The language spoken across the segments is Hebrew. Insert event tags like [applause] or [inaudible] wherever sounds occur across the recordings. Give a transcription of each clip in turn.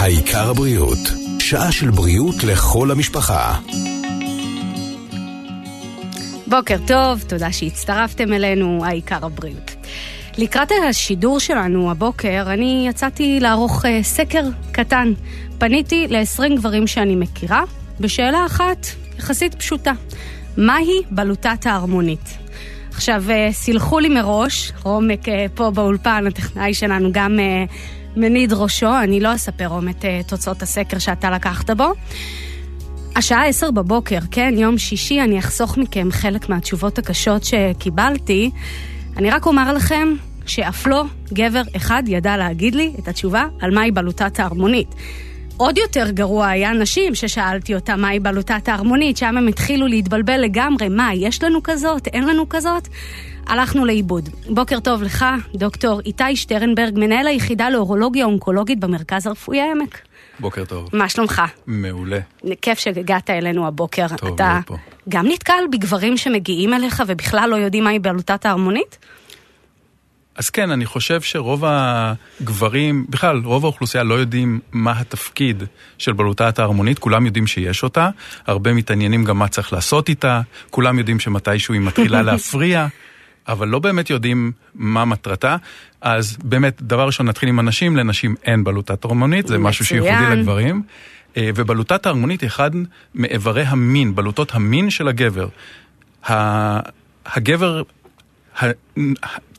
העיקר הבריאות, שעה של בריאות לכל המשפחה. בוקר טוב, תודה שהצטרפתם אלינו, העיקר הבריאות. לקראת השידור שלנו הבוקר, אני יצאתי לערוך uh, סקר קטן. פניתי ל-20 גברים שאני מכירה, בשאלה אחת יחסית פשוטה. מהי בלוטת ההרמונית? עכשיו, uh, סילחו לי מראש, רומק uh, פה באולפן, הטכנאי שלנו גם מניד ראשו, אני לא אספר רומק את uh, תוצאות הסקר שאתה לקחת בו. השעה עשר בבוקר, כן, יום שישי, אני אחסוך מכם חלק מהתשובות הקשות שקיבלתי. אני רק אומר לכם שאף לא גבר אחד ידע להגיד לי את התשובה על מהי בלוטת ההרמונית. עוד יותר גרוע היה נשים ששאלתי אותם מהי בלוטת ההרמונית, שם הם התחילו להתבלבל לגמרי, מה, יש לנו כזאת, אין לנו כזאת? הלכנו לאיבוד. בוקר טוב לך, דוקטור איתי שטרנברג, מנהל היחידה לאורולוגיה אונקולוגית במרכז הרפואי העמק. בוקר טוב. מה שלומך? מעולה. כיף שהגעת אלינו הבוקר. טוב, אתה פה. גם נתקל בגברים שמגיעים אליך ובכלל לא יודעים מהי בלוטת ההרמונית? אז כן, אני חושב שרוב הגברים, בכלל, רוב האוכלוסייה לא יודעים מה התפקיד של בלוטת ההרמונית, כולם יודעים שיש אותה, הרבה מתעניינים גם מה צריך לעשות איתה, כולם יודעים שמתישהו היא מתחילה [laughs] להפריע, אבל לא באמת יודעים מה מטרתה. אז באמת, דבר ראשון, נתחיל עם הנשים, לנשים אין בלוטת הרמונית, זה משהו. שייחודי לגברים. אה, ובלוטת ההרמונית היא אחד מאיברי המין, בלוטות המין של הגבר. הגבר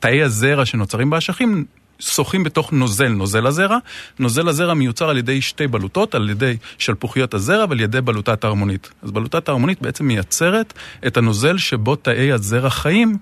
תאי הזרע שנוצרים באשכים שוחים בתוך נוזל, נוזל הזרע. נוזל הזרע מיוצר על ידי שתי בלוטות, על ידי שלפוחיות הזרע ועל ידי בלוטת ההרמונית. אז בלוטת ההרמונית בעצם מייצרת את הנוזל שבו תאי הזרע חיים.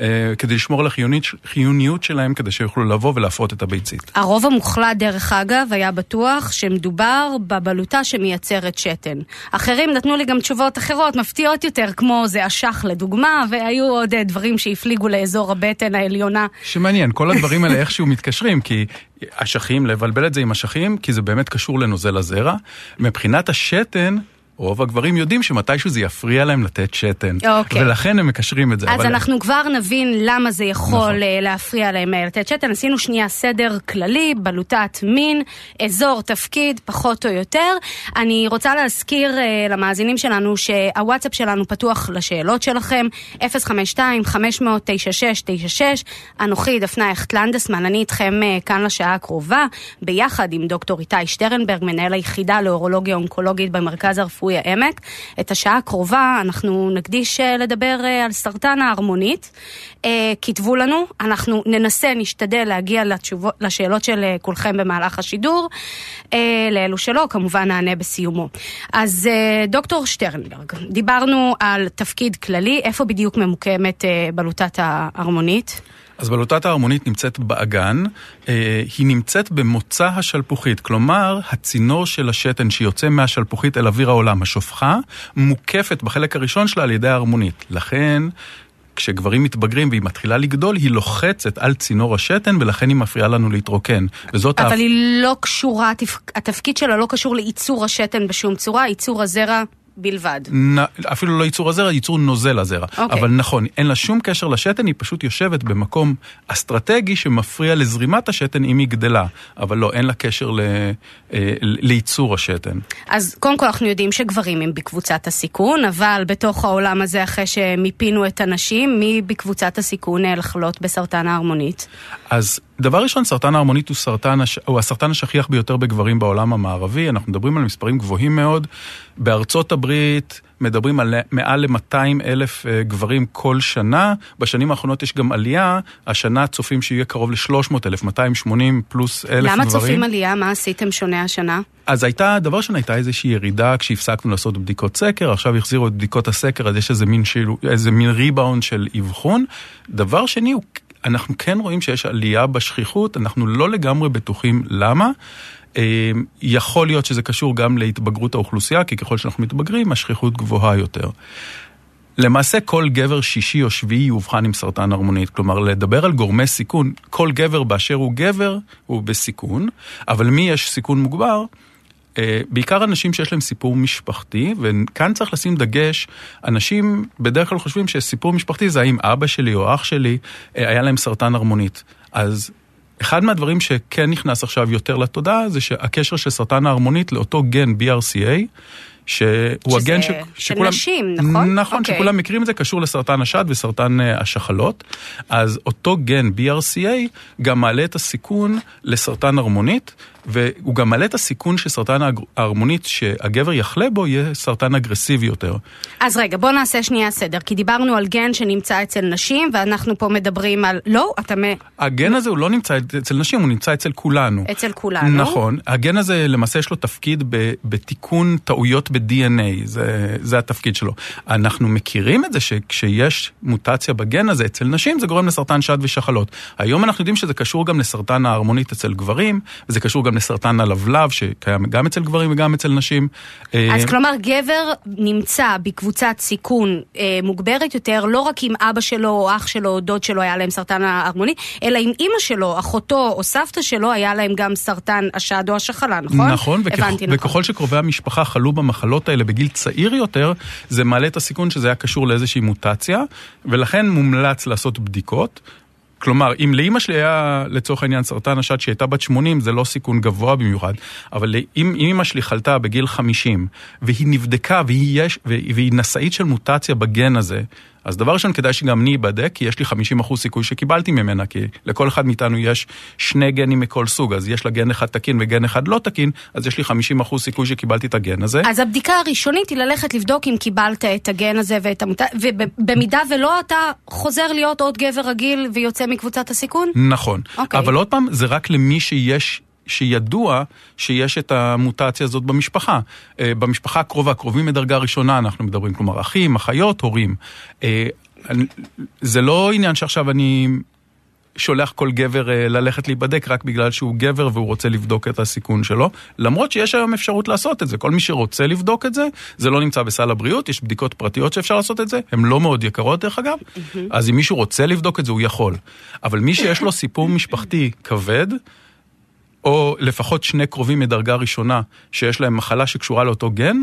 אה, כדי לשמור על החיונית, חיוניות שלהם, כדי שיוכלו לבוא ולהפרות את הביצית. הרוב המוחלט, דרך אגב, היה בטוח שמדובר בבלוטה שמייצרת שתן. אחרים נתנו לי גם תשובות אחרות, מפתיעות יותר, כמו זה אשך לדוגמה, והיו עוד אה, דברים שהפליגו לאזור הבטן העליונה. שמעניין, כל הדברים האלה [laughs] איכשהו מתקשרים, כי אשכים, לבלבל את זה עם אשכים, כי זה באמת קשור לנוזל הזרע. מבחינת השתן, רוב הגברים יודעים שמתישהו זה יפריע להם לתת שתן. אוקיי. ולכן הם מקשרים את זה. אז אבל- אנחנו כבר נבין למה זה יכול נכון. אה, להפריע להם אה, לתת שתן. עשינו שנייה סדר כללי, בלוטת מין, אזור, תפקיד, פחות או יותר. אני רוצה להזכיר אה, למאזינים שלנו שהוואטסאפ שלנו פתוח לשאלות שלכם, 052-500-9696. אנוכי, דפנה הכט לנדסמן, אני איתכם אה, כאן לשעה הקרובה, ביחד עם דוקטור איתי שטרנברג, מנהל היחידה לאורולוגיה אונקולוגית במרכז הרפואי העמק. את השעה הקרובה אנחנו נקדיש אה, לדבר אה, על סרטן ההרמונית. אה, כתבו לנו, אנחנו ננסה, נשתדל להגיע לתשובות, לשאלות של כולכם במהלך השידור. לאלו שלא, כמובן נענה בסיומו. אז דוקטור שטרנברג, דיברנו על תפקיד כללי, איפה בדיוק ממוקמת בלוטת ההרמונית? אז בלוטת ההרמונית נמצאת באגן, אה, היא נמצאת במוצא השלפוחית, כלומר, הצינור של השתן שיוצא מהשלפוחית אל אוויר העולם, השופחה, מוקפת בחלק הראשון שלה על ידי ההרמונית. לכן, כשגברים מתבגרים והיא מתחילה לגדול, היא לוחצת על צינור השתן, ולכן היא מפריעה לנו להתרוקן. וזאת אבל ההפ- היא לא קשורה, התפ- התפקיד שלה לא קשור לייצור השתן בשום צורה, ייצור הזרע בלבד. נ- אפילו לא ייצור הזרע, ייצור נוזל הזרע. אוקיי. אבל נכון, אין לה שום קשר לשתן, היא פשוט יושבת במקום אסטרטגי שמפריע לזרימת השתן אם היא גדלה. אבל לא, אין לה קשר ל... אה, לייצור השתן. אז קודם כל אנחנו יודעים שגברים הם בקבוצת הסיכון, אבל בתוך העולם הזה, אחרי שמיפינו את הנשים, מי בקבוצת הסיכון לחלות בסרטן ההרמונית? אז דבר ראשון, סרטן ההרמונית הוא, סרטן, הש- הוא הסרטן השכיח ביותר בגברים בעולם המערבי, אנחנו מדברים על מספרים גבוהים מאוד. בארצות הברית מדברים על מעל ל-200 אלף אה, גברים כל שנה, בשנים האחרונות יש גם עלייה, השנה צופים שיהיה קרוב ל-300 אלף, 280 פלוס אלף גברים. למה צופים עלייה? מה עשיתם שונה השנה? אז הייתה, דבר ראשון הייתה איזושהי ירידה כשהפסקנו לעשות בדיקות סקר, עכשיו החזירו את בדיקות הסקר, אז יש איזה מין, שילו, איזה מין ריבאונד של אבחון. דבר שני, הוא, אנחנו כן רואים שיש עלייה בשכיחות, אנחנו לא לגמרי בטוחים למה. אה, יכול להיות שזה קשור גם להתבגרות האוכלוסייה, כי ככל שאנחנו מתבגרים, השכיחות גבוהה יותר. למעשה כל גבר שישי או שביעי יאובחן עם סרטן הרמונית. כלומר, לדבר על גורמי סיכון, כל גבר באשר הוא גבר הוא בסיכון, אבל מי יש סיכון מוגבר? אה, בעיקר אנשים שיש להם סיפור משפחתי, וכאן צריך לשים דגש, אנשים בדרך כלל חושבים שסיפור משפחתי זה האם אבא שלי או אח שלי אה, היה להם סרטן הרמונית. אז אחד מהדברים שכן נכנס עכשיו יותר לתודעה זה שהקשר של סרטן ההרמונית לאותו גן BRCA, שהוא הגן ש... של נשים, נכון? נכון, okay. אוקיי. שכולם מכירים את זה, קשור לסרטן השד וסרטן uh, השחלות. אז אותו גן BRCA גם מעלה את הסיכון לסרטן הרמונית, והוא גם מעלה את הסיכון שסרטן ההרמונית שהגבר יחלה בו יהיה סרטן אגרסיבי יותר. אז רגע, בוא נעשה שנייה סדר, כי דיברנו על גן שנמצא אצל נשים, ואנחנו פה מדברים על... לא, אתה מ... הגן הזה הוא לא נמצא אצל נשים, הוא נמצא אצל כולנו. אצל כולנו. נכון. הגן הזה למעשה יש לו תפקיד בתיקון טעויות ב-DNA, זה, זה התפקיד שלו. אנחנו מכירים את זה שכשיש מוטציה בגן הזה אצל נשים, זה גורם לסרטן שד ושחלות. היום אנחנו יודעים שזה קשור גם לסרטן ההרמונית אצל גברים, וזה קשור גם לסרטן הלבלב, שקיים גם אצל גברים וגם אצל נשים. אז אה, כלומר, גבר נמצא בקבוצת סיכון אה, מוגברת יותר, לא רק אם אבא שלו או אח שלו או דוד שלו היה להם סרטן ההרמוני, אלא אם אימא שלו, אחותו או סבתא שלו היה להם גם סרטן השד או השחלה, נכון? נכון, וככל, נכון. וככל שקרובי המשפחה חלו במחלות האלה בגיל צעיר יותר, זה מעלה את הסיכון שזה היה קשור לאיזושהי מוטציה, ולכן מומלץ לעשות בדיקות. כלומר, אם לאימא שלי היה לצורך העניין סרטן השד שהיא הייתה בת 80, זה לא סיכון גבוה במיוחד, אבל אם אימא שלי חלתה בגיל 50, והיא נבדקה והיא, יש, והיא נשאית של מוטציה בגן הזה, אז דבר ראשון, כדאי שגם אני אבדק, כי יש לי 50% סיכוי שקיבלתי ממנה, כי לכל אחד מאיתנו יש שני גנים מכל סוג, אז יש לה גן אחד תקין וגן אחד לא תקין, אז יש לי 50% סיכוי שקיבלתי את הגן הזה. אז הבדיקה הראשונית היא ללכת לבדוק אם קיבלת את הגן הזה ואת המוטציה, ובמידה ולא אתה חוזר להיות עוד גבר רגיל ויוצא מקבוצת הסיכון? נכון. Okay. אוקיי. אבל עוד פעם, זה רק למי שיש שידוע שיש את המוטציה הזאת במשפחה. אה, במשפחה הקרובה, קרובים מדרגה ראשונה אנחנו מדברים, כלומר אחים, אחיות, הורים. אה, זה לא עניין שעכשיו אני שולח כל גבר אה, ללכת להיבדק רק בגלל שהוא גבר והוא רוצה לבדוק את הסיכון שלו, למרות שיש היום אפשרות לעשות את זה. כל מי שרוצה לבדוק את זה, זה לא נמצא בסל הבריאות, יש בדיקות פרטיות שאפשר לעשות את זה, הן לא מאוד יקרות דרך אגב, אז אם מישהו רוצה לבדוק את זה הוא יכול. אבל מי שיש לו סיפור משפחתי כבד, או לפחות שני קרובים מדרגה ראשונה שיש להם מחלה שקשורה לאותו גן,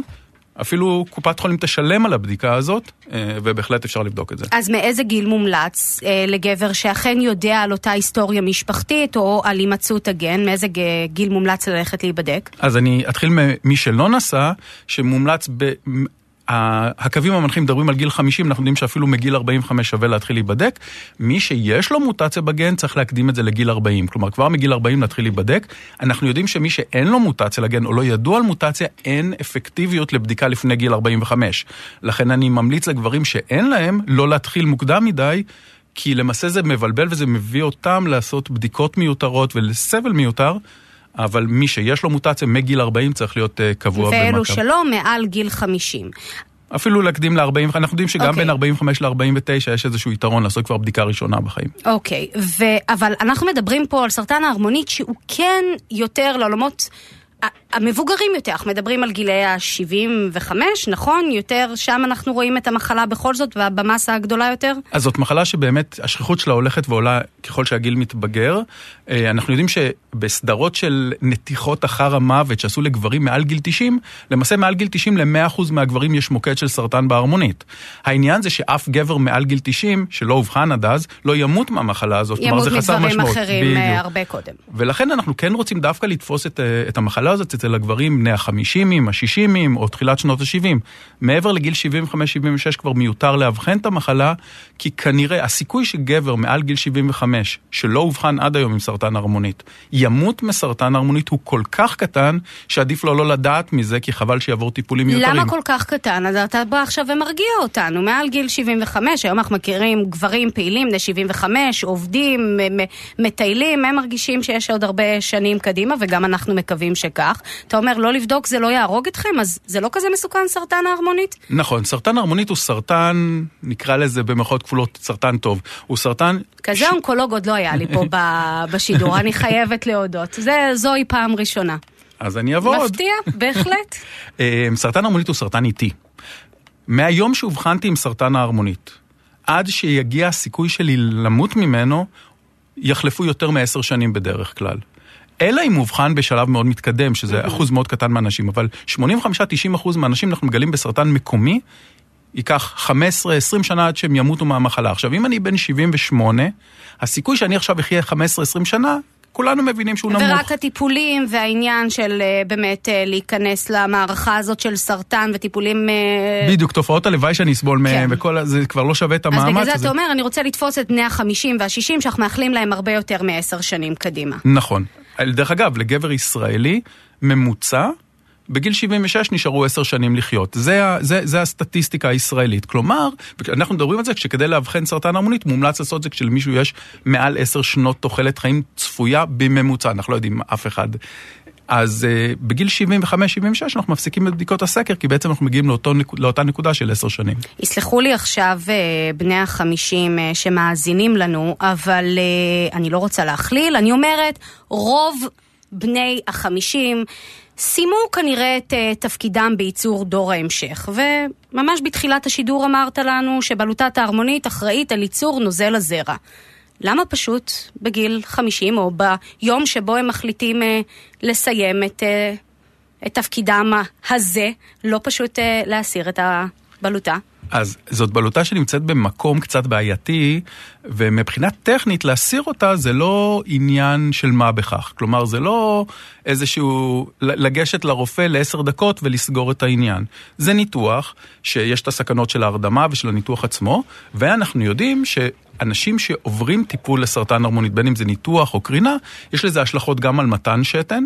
אפילו קופת חולים תשלם על הבדיקה הזאת, אה, ובהחלט אפשר לבדוק את זה. אז מאיזה גיל מומלץ אה, לגבר שאכן יודע על אותה היסטוריה משפחתית או על הימצאות הגן, מאיזה גיל מומלץ ללכת להיבדק? אז אני אתחיל ממי שלא נסע, שמומלץ ב... הקווים המנחים מדברים על גיל 50, אנחנו יודעים שאפילו מגיל 45 שווה להתחיל להיבדק. מי שיש לו מוטציה בגן צריך להקדים את זה לגיל 40. כלומר, כבר מגיל 40 להתחיל להיבדק. אנחנו יודעים שמי שאין לו מוטציה לגן או לא ידוע על מוטציה, אין אפקטיביות לבדיקה לפני גיל 45. לכן אני ממליץ לגברים שאין להם לא להתחיל מוקדם מדי. כי למעשה זה מבלבל וזה מביא אותם לעשות בדיקות מיותרות ולסבל מיותר, אבל מי שיש לו מוטציה מגיל 40 צריך להיות uh, קבוע במעקב. ואלו שלא, מעל גיל 50. אפילו להקדים ל-40, אנחנו יודעים שגם okay. אוקיי. בין 45 ל-49 יש איזשהו יתרון לעשות כבר בדיקה ראשונה בחיים. אוקיי, okay. אבל אנחנו מדברים פה על סרטן ההרמונית שהוא כן יותר לעולמות... המבוגרים יותר, אנחנו מדברים על גילאי ה-75, נכון? יותר שם אנחנו רואים את המחלה בכל זאת, במסה הגדולה יותר? אז זאת מחלה שבאמת השכיחות שלה הולכת ועולה ככל שהגיל מתבגר. אה, אנחנו יודעים שבסדרות של נתיחות אחר המוות שעשו לגברים מעל גיל 90, למעשה מעל גיל 90 ל-100% מהגברים יש מוקד של סרטן בהרמונית. העניין זה שאף גבר מעל גיל 90, שלא אובחן עד אז, לא ימות מהמחלה הזאת. ימות מדברים אחרים אה, הרבה קודם. ולכן אנחנו כן רוצים דווקא לתפוס את, אה, את המחלה הזאת אצל הגברים בני החמישימים, השישימים או תחילת שנות ה-70. מעבר לגיל 75-76 כבר מיותר לאבחן את המחלה, כי כנראה הסיכוי שגבר מעל גיל 75, שלא אובחן עד היום עם סרטן הרמונית, ימות מסרטן הרמונית הוא כל כך קטן, שעדיף לו לא לדעת מזה, כי חבל שיעבור טיפולים מיותרים. למה כל כך קטן? אז אתה בא עכשיו ומרגיע אותנו. מעל גיל 75, היום אנחנו מכירים גברים פעילים, בני 75, עובדים, מטיילים, הם מרגישים שיש עוד הרבה שנים קדימה, וגם אנחנו מקווים שכך. אתה אומר, לא לבדוק זה לא יהרוג אתכם, אז זה לא כזה מסוכן סרטן ההרמונית? נכון, סרטן ההרמונית הוא סרטן, נקרא לזה במרכאות כפולות, סרטן טוב. הוא סרטן... כזה ש... אונקולוג עוד לא היה לי פה [laughs] בשידור, אני חייבת להודות. זה, זוהי פעם ראשונה. אז אני אבוא עוד. מפתיע, בהחלט. [laughs] אה, סרטן ההרמונית הוא סרטן איטי. מהיום שאובחנתי עם סרטן ההרמונית, עד שיגיע הסיכוי שלי למות ממנו, יחלפו יותר מעשר שנים בדרך כלל. אלא אם אובחן בשלב מאוד מתקדם, שזה אחוז מאוד קטן מהאנשים, אבל 85-90 אחוז מהאנשים אנחנו מגלים בסרטן מקומי, ייקח 15-20 שנה עד שהם ימותו מהמחלה. עכשיו, אם אני בן 78, הסיכוי שאני עכשיו אחיה 15-20 שנה כולנו מבינים שהוא נמוך. ורק הטיפולים והעניין של אה, באמת אה, להיכנס למערכה הזאת של סרטן וטיפולים... אה, בדיוק, תופעות הלוואי שאני אסבול מהם, כן. וכל ה- זה כבר לא שווה את המאמץ. אז בגלל זה. אתה אומר, אני רוצה לתפוס את בני ה-50 וה-60, שאנחנו מאחלים להם הרבה יותר מעשר שנים קדימה. נכון. דרך אגב, לגבר ישראלי, ממוצע, בגיל 76 נשארו 10 שנים לחיות. זה, זה, זה הסטטיסטיקה הישראלית. כלומר, אנחנו מדברים על זה כשכדי לאבחן סרטן המונית, מומלץ לעשות את זה כשלמישהו יש מעל 10 שנות תוחלת חיים צפויה בממוצע, אנחנו לא יודעים אף אחד. אז uh, בגיל 75-76 אנחנו מפסיקים את בדיקות הסקר, כי בעצם אנחנו מגיעים לאותו, לאותה נקודה של 10 שנים. יסלחו לי עכשיו אה, בני החמישים אה, שמאזינים לנו, אבל אה, אני לא רוצה להכליל, אני אומרת, רוב בני החמישים סיימו כנראה את אה, תפקידם בייצור דור ההמשך. וממש בתחילת השידור אמרת לנו שבלוטת ההרמונית אחראית על ייצור נוזל הזרע. למה פשוט בגיל 50 או ביום שבו הם מחליטים אה, לסיים את, אה, את תפקידם הזה, לא פשוט אה, להסיר את הבלוטה? אז זאת בלוטה שנמצאת במקום קצת בעייתי, ומבחינה טכנית להסיר אותה זה לא עניין של מה בכך. כלומר, זה לא איזשהו לגשת לרופא לעשר דקות ולסגור את העניין. זה ניתוח שיש את הסכנות של ההרדמה ושל הניתוח עצמו, ואנחנו יודעים שאנשים שעוברים טיפול לסרטן הרמונית, בין אם זה ניתוח או קרינה, יש לזה השלכות גם על מתן שתן.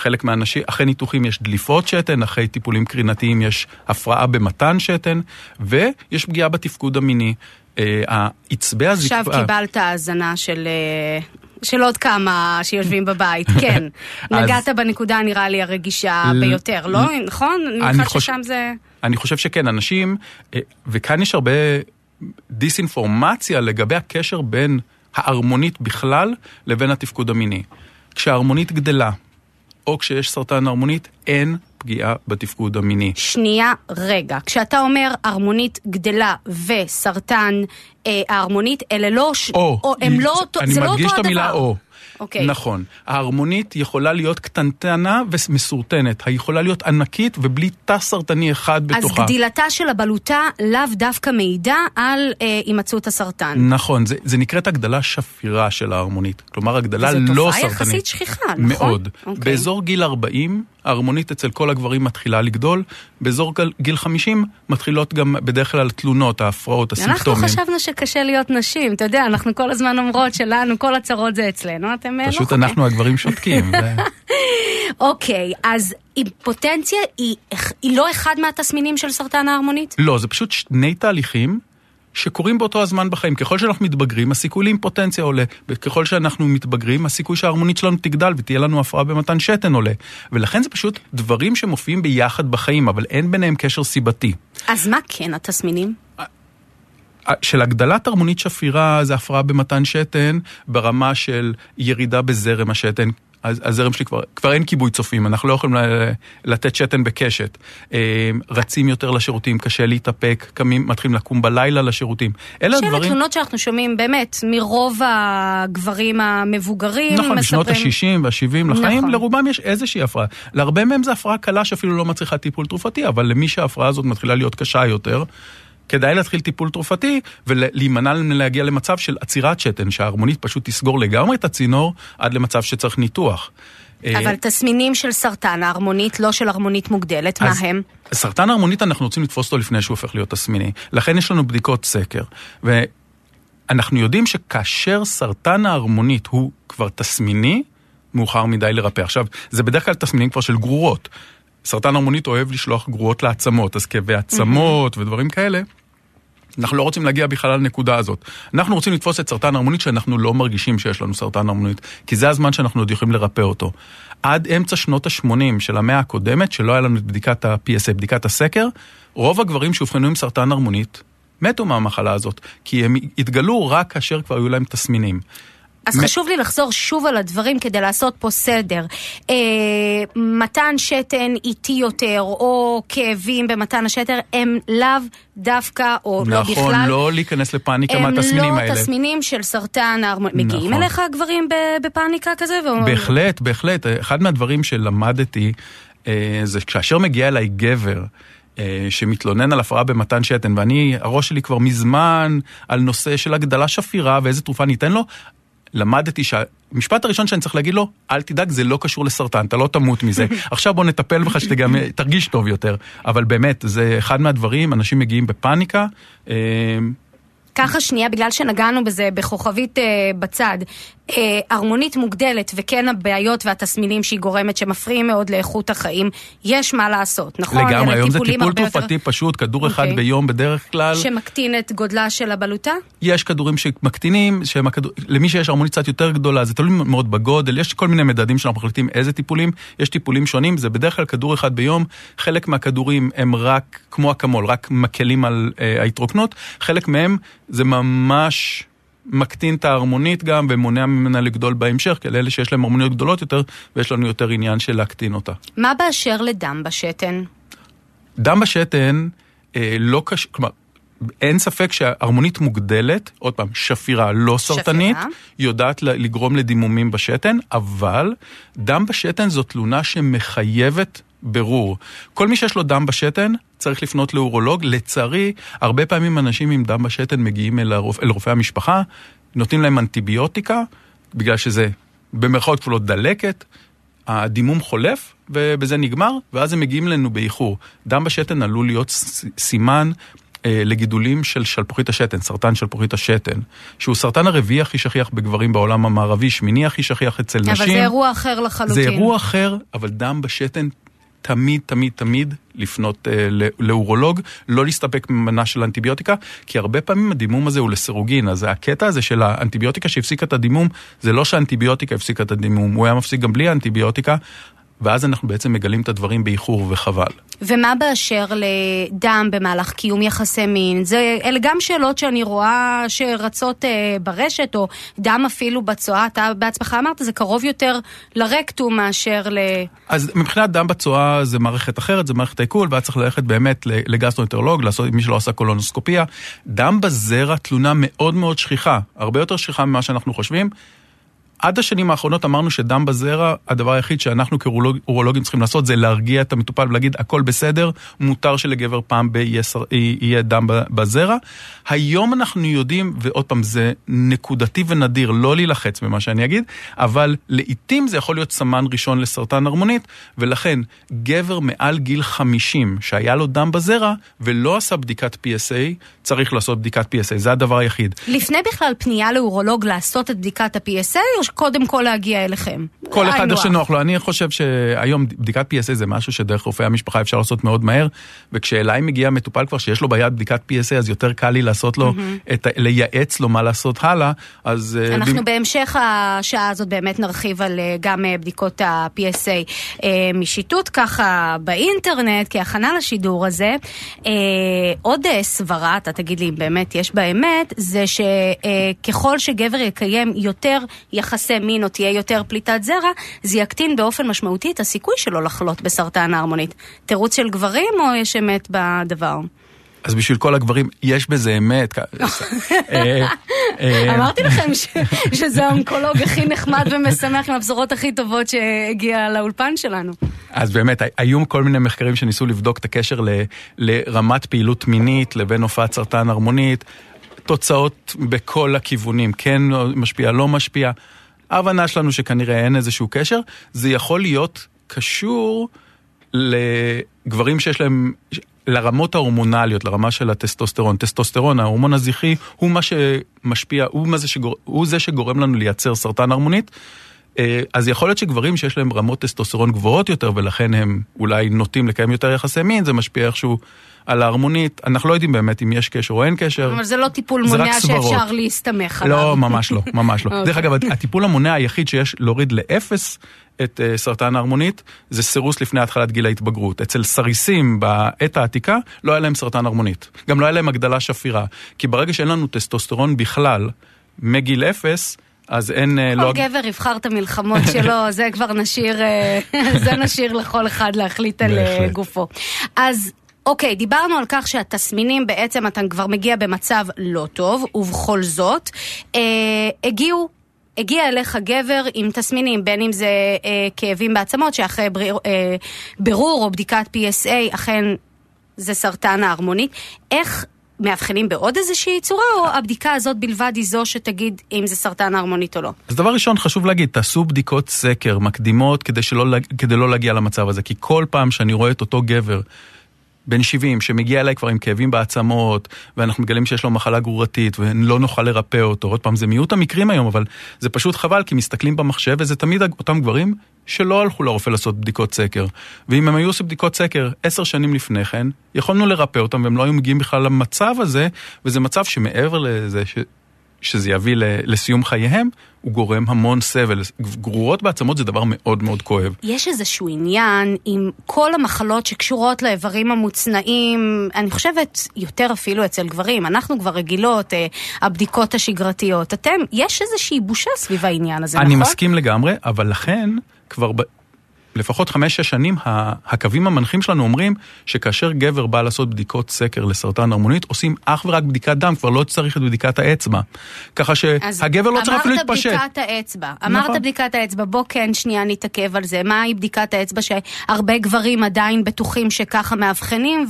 חלק מהאנשים, אחרי ניתוחים יש דליפות שתן, אחרי טיפולים קרינתיים יש הפרעה במתן שתן, ויש פגיעה בתפקוד המיני. אה, העצבי הזקפה... עכשיו קיבלת האזנה של... אה, של עוד כמה שיושבים בבית, [laughs] כן. אז- נגעת בנקודה נראה לי הרגישה ביותר, לא? נכון? אני חוש- ששם זה... אני חושב שכן, אנשים, אה, וכאן יש הרבה דיסאינפורמציה לגבי הקשר בין ההרמונית בכלל לבין התפקוד המיני. כשההרמונית גדלה, או כשיש סרטן הרמונית, אין פגיעה בתפקוד המיני. שנייה, רגע. כשאתה אומר הרמונית גדלה וסרטן אה, ההרמונית, אלה לא... ש- או, הם לא. אני זה לא אותו מדגיש את המילה הדבר. או. אוקיי. נכון. ההרמונית יכולה להיות קטנטנה ומסורטנת. היא יכולה להיות ענקית ובלי תא סרטני אחד אז בתוכה. גדילתה של הבלוטה לאו דווקא מעידה על אה, הימצאות הסרטן. נכון, זה, זה נקראת הגדלה שפירה של ההרמונית. כלומר, הגדלה לא תופעה סרטנית. יחסית שכיחה, נכון? מאוד. אוקיי. באזור גיל 40, ההרמונית אצל כל הגברים מתחילה לגדול. באזור גיל 50 מתחילות גם בדרך כלל תלונות, ההפרעות, אנחנו הסימפטומים. חשבנו שקשה להיות נשים, אתה יודע, אנחנו כל הזמן אומרות שלנו, כל הצרות זה אצלנו, אתם אה, לא פשוט חוקים. אנחנו הגברים שותקים. [laughs] אוקיי, אז אימפוטנציה היא, היא לא אחד מהתסמינים של סרטן ההרמונית? לא, זה פשוט שני תהליכים שקורים באותו הזמן בחיים. ככל שאנחנו מתבגרים, הסיכוי לאימפוטנציה עולה. וככל שאנחנו מתבגרים, הסיכוי שההרמונית שלנו תגדל ותהיה לנו הפרעה במתן שתן עולה. ולכן זה פשוט דברים שמופיעים ביחד בחיים, אבל אין ביניהם קשר סיבתי. אז מה כן התסמינים? של הגדלת הרמונית שפירה זה הפרעה במתן שתן ברמה של ירידה בזרם השתן. הז- הזרם שלי כבר, כבר אין כיבוי צופים, אנחנו לא יכולים לתת שתן בקשת. אה, רצים יותר לשירותים, קשה להתאפק, קמים, מתחילים לקום בלילה לשירותים. אלה הדברים... תלונות שאנחנו שומעים באמת מרוב הגברים המבוגרים. נכון, בשנות מספרים- ה-60 וה-70 לחיים, נכון. לרובם יש איזושהי הפרעה. להרבה מהם זו הפרעה קלה שאפילו לא מצריכה טיפול תרופתי, אבל למי שההפרעה הזאת מתחילה להיות קשה יותר, כדאי להתחיל טיפול תרופתי ולהימנע מלהגיע למצב של עצירת שתן, שההרמונית פשוט תסגור לגמרי את הצינור עד למצב שצריך ניתוח. אבל אה, תסמינים של סרטן ההרמונית, לא של הרמונית מוגדלת, מה הם? סרטן ההרמונית אנחנו רוצים לתפוס אותו לפני שהוא הופך להיות תסמיני. לכן יש לנו בדיקות סקר. ואנחנו יודעים שכאשר סרטן ההרמונית הוא כבר תסמיני, מאוחר מדי לרפא. עכשיו, זה בדרך כלל תסמינים כבר של גרורות. סרטן הרמונית אוהב לשלוח גרורות לעצמות, אז כאבי עצמות ודברים כאלה. אנחנו לא רוצים להגיע בכלל לנקודה הזאת. אנחנו רוצים לתפוס את סרטן ההרמונית שאנחנו לא מרגישים שיש לנו סרטן הרמונית, כי זה הזמן שאנחנו עוד יכולים לרפא אותו. עד אמצע שנות ה-80 של המאה הקודמת, שלא היה לנו את בדיקת ה-PSA, בדיקת הסקר, רוב הגברים שאובחנו עם סרטן הרמונית מתו מהמחלה הזאת, כי הם התגלו רק כאשר כבר היו להם תסמינים. אז מ- חשוב לי לחזור שוב על הדברים כדי לעשות פה סדר. אה, מתן שתן איטי יותר, או כאבים במתן השתן, הם לאו דווקא, או לא בכלל. נכון, לא להיכנס לפאניקה הם מהתסמינים לא האלה. תסמינים של סרטן. מגיעים נכון. אליך הגברים בפאניקה כזה? ואומרים- בהחלט, בהחלט. אחד מהדברים שלמדתי אה, זה כאשר מגיע אליי גבר אה, שמתלונן על הפרעה במתן שתן, ואני, הראש שלי כבר מזמן על נושא של הגדלה שפירה ואיזה תרופה ניתן לו, למדתי המשפט הראשון שאני צריך להגיד לו, אל תדאג, זה לא קשור לסרטן, אתה לא תמות מזה. [laughs] עכשיו בוא נטפל בך שאתה גם תרגיש טוב יותר. אבל באמת, זה אחד מהדברים, אנשים מגיעים בפאניקה. אה, ככה שנייה, בגלל שנגענו בזה בכוכבית אה, בצד, אה, הרמונית מוגדלת וכן הבעיות והתסמינים שהיא גורמת שמפריעים מאוד לאיכות החיים, יש מה לעשות, נכון? לגמרי, היום זה טיפול הרבה יותר- תרופתי פשוט, כדור אחד אוקיי. ביום בדרך כלל. שמקטין את גודלה של הבלוטה? יש כדורים שמקטינים, שהם הכדור... למי שיש הרמונית קצת יותר גדולה, זה תלוי מאוד בגודל, יש כל מיני מדדים שאנחנו מחליטים איזה טיפולים, יש טיפולים שונים, זה בדרך כלל כדור אחד ביום, חלק מהכדורים הם רק, כמו אקמול, רק מקלים על אה, ההתרוקנות, חלק מהם זה ממש... מקטין את ההרמונית גם ומונע ממנה לגדול בהמשך, כי לאלה שיש להם הרמוניות גדולות יותר, ויש לנו יותר עניין של להקטין אותה. מה באשר לדם בשתן? דם בשתן אה, לא קשור, כלומר, אין ספק שההרמונית מוגדלת, עוד פעם, שפירה לא סרטנית, שפירה. יודעת לגרום לדימומים בשתן, אבל דם בשתן זו תלונה שמחייבת בירור. כל מי שיש לו דם בשתן צריך לפנות לאורולוג. לצערי, הרבה פעמים אנשים עם דם בשתן מגיעים אל, הרופ... אל רופאי המשפחה, נותנים להם אנטיביוטיקה, בגלל שזה במרכאות כפולות דלקת, הדימום חולף ובזה נגמר, ואז הם מגיעים אלינו באיחור. דם בשתן עלול להיות ס- סימן אה, לגידולים של שלפוחית השתן, סרטן שלפוחית השתן, שהוא סרטן הרביעי הכי שכיח בגברים בעולם המערבי, שמיני הכי שכיח אצל נשים. אבל זה אירוע אחר לחלוטין. זה אירוע אחר, אבל דם בשתן תמיד, תמיד, תמיד לפנות אה, לאורולוג, לא להסתפק במנה של אנטיביוטיקה, כי הרבה פעמים הדימום הזה הוא לסירוגין, אז הקטע הזה של האנטיביוטיקה שהפסיקה את הדימום, זה לא שהאנטיביוטיקה הפסיקה את הדימום, הוא היה מפסיק גם בלי האנטיביוטיקה, ואז אנחנו בעצם מגלים את הדברים באיחור וחבל. ומה באשר לדם במהלך קיום יחסי מין? זה, אלה גם שאלות שאני רואה שרצות אה, ברשת, או דם אפילו בצואה. אתה בעצמך אמרת, זה קרוב יותר לרקטום מאשר ל... אז מבחינת דם בצואה זה מערכת אחרת, זה מערכת העיכול, והיה צריך ללכת באמת לגסטרואנטרולוג, לעשות, מי שלא עשה קולונוסקופיה. דם בזרע תלונה מאוד מאוד שכיחה, הרבה יותר שכיחה ממה שאנחנו חושבים. עד השנים האחרונות אמרנו שדם בזרע, הדבר היחיד שאנחנו כאורולוגים צריכים לעשות זה להרגיע את המטופל ולהגיד הכל בסדר, מותר שלגבר פעם ב- יהיה, דם בזרע. היום אנחנו יודעים, ועוד פעם זה נקודתי ונדיר, לא להילחץ ממה שאני אגיד, אבל לעיתים זה יכול להיות סמן ראשון לסרטן הרמונית, ולכן גבר מעל גיל 50 שהיה לו דם בזרע ולא עשה בדיקת PSA, צריך לעשות בדיקת PSA, זה הדבר היחיד. לפני בכלל פנייה לאורולוג לעשות את בדיקת ה-PSA, שקודם כל להגיע אליכם? כל אחד איך. שנוח לו. אני חושב שהיום בדיקת PSA זה משהו שדרך רופאי המשפחה אפשר לעשות מאוד מהר, וכשאליי מגיע מטופל כבר שיש לו ביד בדיקת PSA, אז יותר קל לי לעשות לו, את, ה- לייעץ לו מה לעשות הלאה, אז... אה, אנחנו במ- בהמשך השעה הזאת באמת נרחיב על אה, גם אה, בדיקות ה-PSA משיטוט ככה באינטרנט כהכנה לשידור הזה. עוד סברה, אתה תגיד לי אם באמת יש בה אמת, זה שככל שגבר יקיים יותר יחסי מין או תהיה יותר פליטת זרע, זה יקטין באופן משמעותי את הסיכוי שלו לחלות בסרטן ההרמונית. תירוץ של גברים או יש אמת בדבר? אז בשביל כל הגברים, יש בזה אמת. [laughs] אה, אה, אמרתי לכם ש- שזה האונקולוג הכי נחמד ומשמח עם הבשורות הכי טובות שהגיע לאולפן שלנו. אז באמת, היו כל מיני מחקרים שניסו לבדוק את הקשר לרמת פעילות מינית לבין הופעת סרטן הרמונית, תוצאות בכל הכיוונים, כן משפיע, לא משפיע. ההבנה שלנו שכנראה אין איזשהו קשר, זה יכול להיות קשור לגברים שיש להם, לרמות ההורמונליות, לרמה של הטסטוסטרון. טסטוסטרון, ההורמון הזכרי, הוא מה שמשפיע, הוא, מה זה, שגור, הוא זה שגורם לנו לייצר סרטן הרמונית. אה, אז יכול להיות שגברים שיש להם רמות טסטוסטרון גבוהות יותר ולכן הם אולי נוטים לקיים יותר יחסי מין, זה משפיע איכשהו על הערמונית. אנחנו לא יודעים באמת אם יש קשר או אין קשר. אבל זה לא טיפול זה מונע. שאפשר להסתמך עליו. לא, ממש לא, ממש לא. [laughs] אוקיי. דרך אגב, הטיפול המונע היחיד שיש להוריד לאפס את אה, סרטן הערמונית, זה סירוס לפני התחלת גיל ההתבגרות. אצל סריסים בעת העתיקה, לא היה להם סרטן ערמונית. גם לא היה להם הגדלה שפירה. כי ברגע שאין לנו טסטוסטרון בכלל, מגיל אפס, אז אין... אה, כל לא... גבר יבחר את המלחמות שלו, [laughs] זה כבר נשאיר, אה, [laughs] זה נשאיר לכל אחד להחליט על. גופו. אז אוקיי, דיברנו על כך שהתסמינים בעצם אתה כבר מגיע במצב לא טוב, ובכל זאת, אה, הגיעו הגיע אליך גבר עם תסמינים, בין אם זה אה, כאבים בעצמות, שאחרי בריר, אה, בירור או בדיקת PSA, אכן זה סרטן ההרמונית. איך מאבחנים בעוד איזושהי צורה, או הבדיקה הזאת בלבד היא זו שתגיד אם זה סרטן הערמונית או לא? אז דבר ראשון, חשוב להגיד, תעשו בדיקות סקר מקדימות כדי, שלא, כדי לא להגיע למצב הזה, כי כל פעם שאני רואה את אותו גבר בן 70 שמגיע אליי כבר עם כאבים בעצמות, ואנחנו מגלים שיש לו מחלה גרורתית ולא נוכל לרפא אותו, עוד פעם, זה מיעוט המקרים היום, אבל זה פשוט חבל, כי מסתכלים במחשב וזה תמיד אותם גברים שלא הלכו לרופא לעשות בדיקות סקר. ואם הם היו עושים בדיקות סקר עשר שנים לפני כן, יכולנו לרפא אותם והם לא היו מגיעים בכלל למצב הזה, וזה מצב שמעבר לזה. שזה יביא לסיום חייהם, הוא גורם המון סבל. גרורות בעצמות זה דבר מאוד מאוד כואב. יש איזשהו עניין עם כל המחלות שקשורות לאיברים המוצנעים, אני חושבת יותר אפילו אצל גברים, אנחנו כבר רגילות, אה, הבדיקות השגרתיות. אתם, יש איזושהי בושה סביב העניין הזה, אני נכון? אני מסכים לגמרי, אבל לכן כבר לפחות חמש-שש שנים, הקווים המנחים שלנו אומרים שכאשר גבר בא לעשות בדיקות סקר לסרטן הרמונית, עושים אך ורק בדיקת דם, כבר לא צריך את בדיקת האצבע. ככה שהגבר לא צריך אפילו להתפשט. אמרת בדיקת האצבע, אמרת נכון. בדיקת האצבע, בוא כן שנייה נתעכב על זה. מהי בדיקת האצבע שהרבה גברים עדיין בטוחים שככה מאבחנים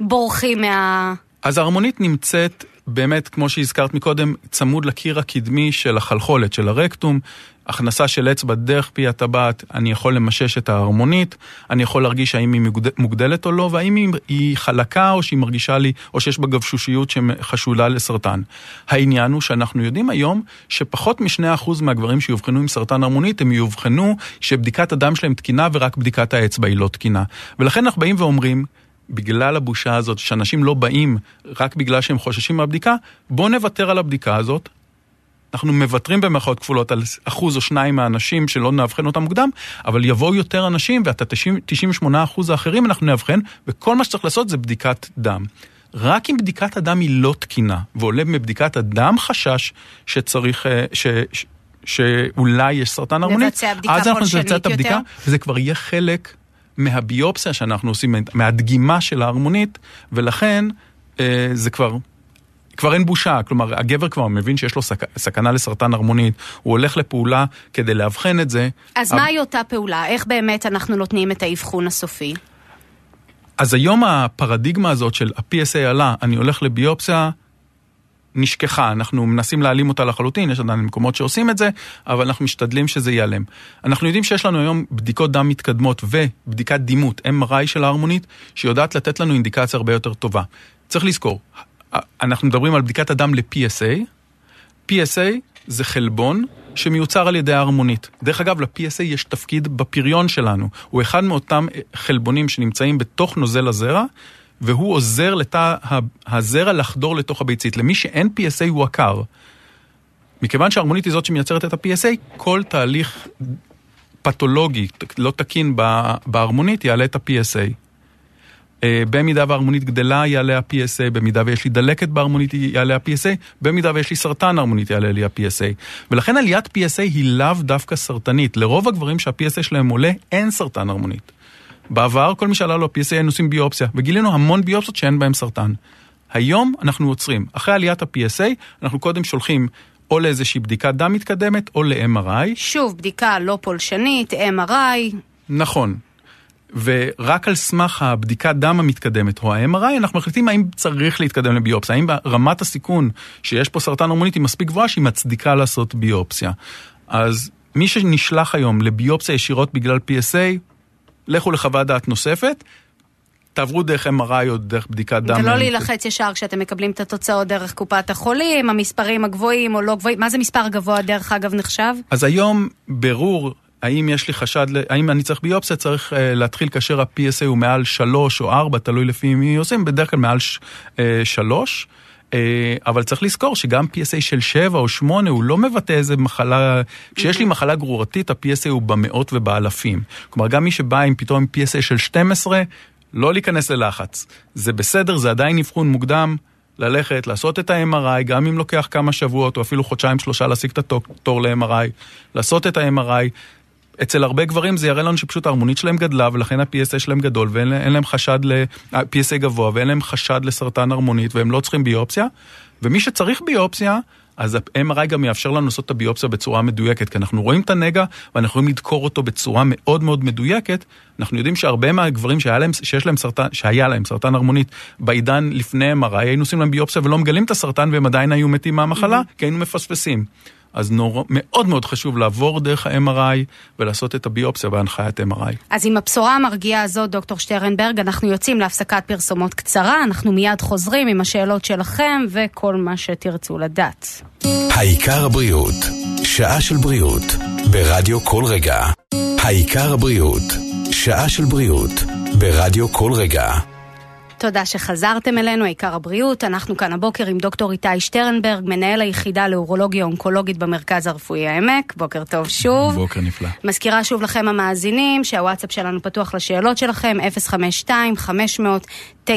ובורחים מה... אז ההרמונית נמצאת באמת, כמו שהזכרת מקודם, צמוד לקיר הקדמי של החלחולת, של הרקטום, הכנסה של אצבע דרך פי הטבעת, אני יכול למשש את ההרמונית, אני יכול להרגיש האם היא מוגדלת או לא, והאם היא חלקה או שהיא מרגישה לי, או שיש בה גבשושיות שחשולה לסרטן. העניין הוא שאנחנו יודעים היום שפחות מ-2% מהגברים שיאובחנו עם סרטן הרמונית, הם יאובחנו שבדיקת הדם שלהם תקינה ורק בדיקת האצבע היא לא תקינה. ולכן אנחנו באים ואומרים, בגלל הבושה הזאת, שאנשים לא באים רק בגלל שהם חוששים מהבדיקה, בואו נוותר על הבדיקה הזאת. אנחנו מוותרים במרכאות כפולות על אחוז או שניים מהאנשים שלא נאבחן אותם מוקדם, אבל יבואו יותר אנשים ואת ה-98 אחוז האחרים אנחנו נאבחן, וכל מה שצריך לעשות זה בדיקת דם. רק אם בדיקת הדם היא לא תקינה, ועולה מבדיקת הדם חשש שצריך, אה, ש, ש, שאולי יש סרטן הרמונית, אז אנחנו נבצע את הבדיקה, יותר? וזה כבר יהיה חלק מהביופסיה שאנחנו עושים, מהדגימה של ההרמונית, ולכן אה, זה כבר... כבר אין בושה, כלומר הגבר כבר מבין שיש לו סכ... סכנה לסרטן הרמונית, הוא הולך לפעולה כדי לאבחן את זה. אז מהי אותה פעולה? איך באמת אנחנו נותנים את האבחון הסופי? אז היום הפרדיגמה הזאת של ה-PSA עלה, אני הולך לביופסיה, נשכחה, אנחנו מנסים להעלים אותה לחלוטין, יש עדיין מקומות שעושים את זה, אבל אנחנו משתדלים שזה ייעלם. אנחנו יודעים שיש לנו היום בדיקות דם מתקדמות ובדיקת דימות, MRI של ההרמונית, שיודעת לתת לנו אינדיקציה הרבה יותר טובה. צריך לזכור, אנחנו מדברים על בדיקת הדם ל-PSA, PSA זה חלבון שמיוצר על ידי ההרמונית. דרך אגב, ל-PSA יש תפקיד בפריון שלנו. הוא אחד מאותם חלבונים שנמצאים בתוך נוזל הזרע, והוא עוזר לתא הזרע לחדור לתוך הביצית. למי שאין PSA הוא עקר. מכיוון שההרמונית היא זאת שמייצרת את ה-PSA, כל תהליך פתולוגי, לא תקין בהרמונית, יעלה את ה-PSA. אה, במידה וההרמונית גדלה יעלה ה-PSA, במידה ויש לי דלקת בהרמונית יעלה ה-PSA, במידה ויש לי סרטן הרמונית יעלה לי ה-PSA. ולכן עליית PSA היא לאו דווקא סרטנית. לרוב הגברים שה-PSA שלהם עולה, אין סרטן הרמונית. בעבר כל מי שעלה לו ה-PSA היינו עושים ביופסיה, וגילינו המון ביופסיות שאין בהן סרטן. היום אנחנו עוצרים. אחרי עליית ה-PSA, אנחנו קודם שולחים או לאיזושהי בדיקת דם מתקדמת או ל-MRI. שוב, בדיקה לא פולשנית, MRI. נכון. ורק על סמך הבדיקת דם המתקדמת או ה-MRI אנחנו מחליטים האם צריך להתקדם לביופסיה, האם רמת הסיכון שיש פה סרטן הורמונית היא מספיק גבוהה שהיא מצדיקה לעשות ביופסיה. אז מי שנשלח היום לביופסיה ישירות בגלל PSA, לכו לחוות דעת נוספת. תעברו דרך MRI או דרך בדיקת דם. ולא להילחץ ישר כשאתם מקבלים את התוצאות דרך קופת החולים, המספרים הגבוהים או לא גבוהים. מה זה מספר גבוה דרך אגב נחשב? אז היום ברור האם יש לי חשד, האם אני צריך ביופסיה, צריך uh, להתחיל כאשר ה-PSA הוא מעל 3 או 4, תלוי לפי מי עושים, בדרך כלל מעל 3. Uh, uh, אבל צריך לזכור שגם PSA של 7 או 8 הוא לא מבטא איזה מחלה, כשיש לי מחלה גרורתית ה-PSA הוא במאות ובאלפים. כלומר גם מי שבא עם פתאום PSA של 12, לא להיכנס ללחץ. זה בסדר, זה עדיין אבחון מוקדם, ללכת, לעשות את ה-MRI, גם אם לוקח כמה שבועות או אפילו חודשיים שלושה להשיג את התור ל-MRI, לעשות את ה-MRI, אצל הרבה גברים זה יראה לנו שפשוט ההרמונית שלהם גדלה ולכן ה-PSA שלהם גדול ואין להם חשד ל... PSA גבוה ואין להם חשד לסרטן הרמונית והם לא צריכים ביופסיה. ומי שצריך ביופסיה, אז ה-MRI גם יאפשר לנו לעשות את הביופסיה בצורה מדויקת, כי אנחנו רואים את הנגע ואנחנו יכולים לדקור אותו בצורה מאוד מאוד מדויקת. אנחנו יודעים שהרבה מהגברים שהיה להם, שיש להם סרטן, שהיה להם סרטן הרמונית בעידן לפני MRI, היינו עושים להם ביופסיה ולא מגלים את הסרטן והם עדיין היו מתים מהמחלה, mm-hmm. כי היינו מפספסים. אז נור... מאוד מאוד חשוב לעבור דרך ה-MRI ולעשות את הביופסיה בהנחיית MRI. אז עם הבשורה המרגיעה הזאת, דוקטור שטרנברג, אנחנו יוצאים להפסקת פרסומות קצרה, אנחנו מיד חוזרים עם השאלות שלכם וכל מה שתרצו לדעת. העיקר הבריאות, שעה של בריאות, ברדיו כל רגע. העיקר הבריאות, שעה של בריאות, ברדיו כל רגע. תודה שחזרתם אלינו, העיקר הבריאות. אנחנו כאן הבוקר עם דוקטור איתי שטרנברג, מנהל היחידה לאורולוגיה אונקולוגית במרכז הרפואי העמק. בוקר טוב שוב. בוקר נפלא. מזכירה שוב לכם המאזינים שהוואטסאפ שלנו פתוח לשאלות שלכם, 052-500-9696.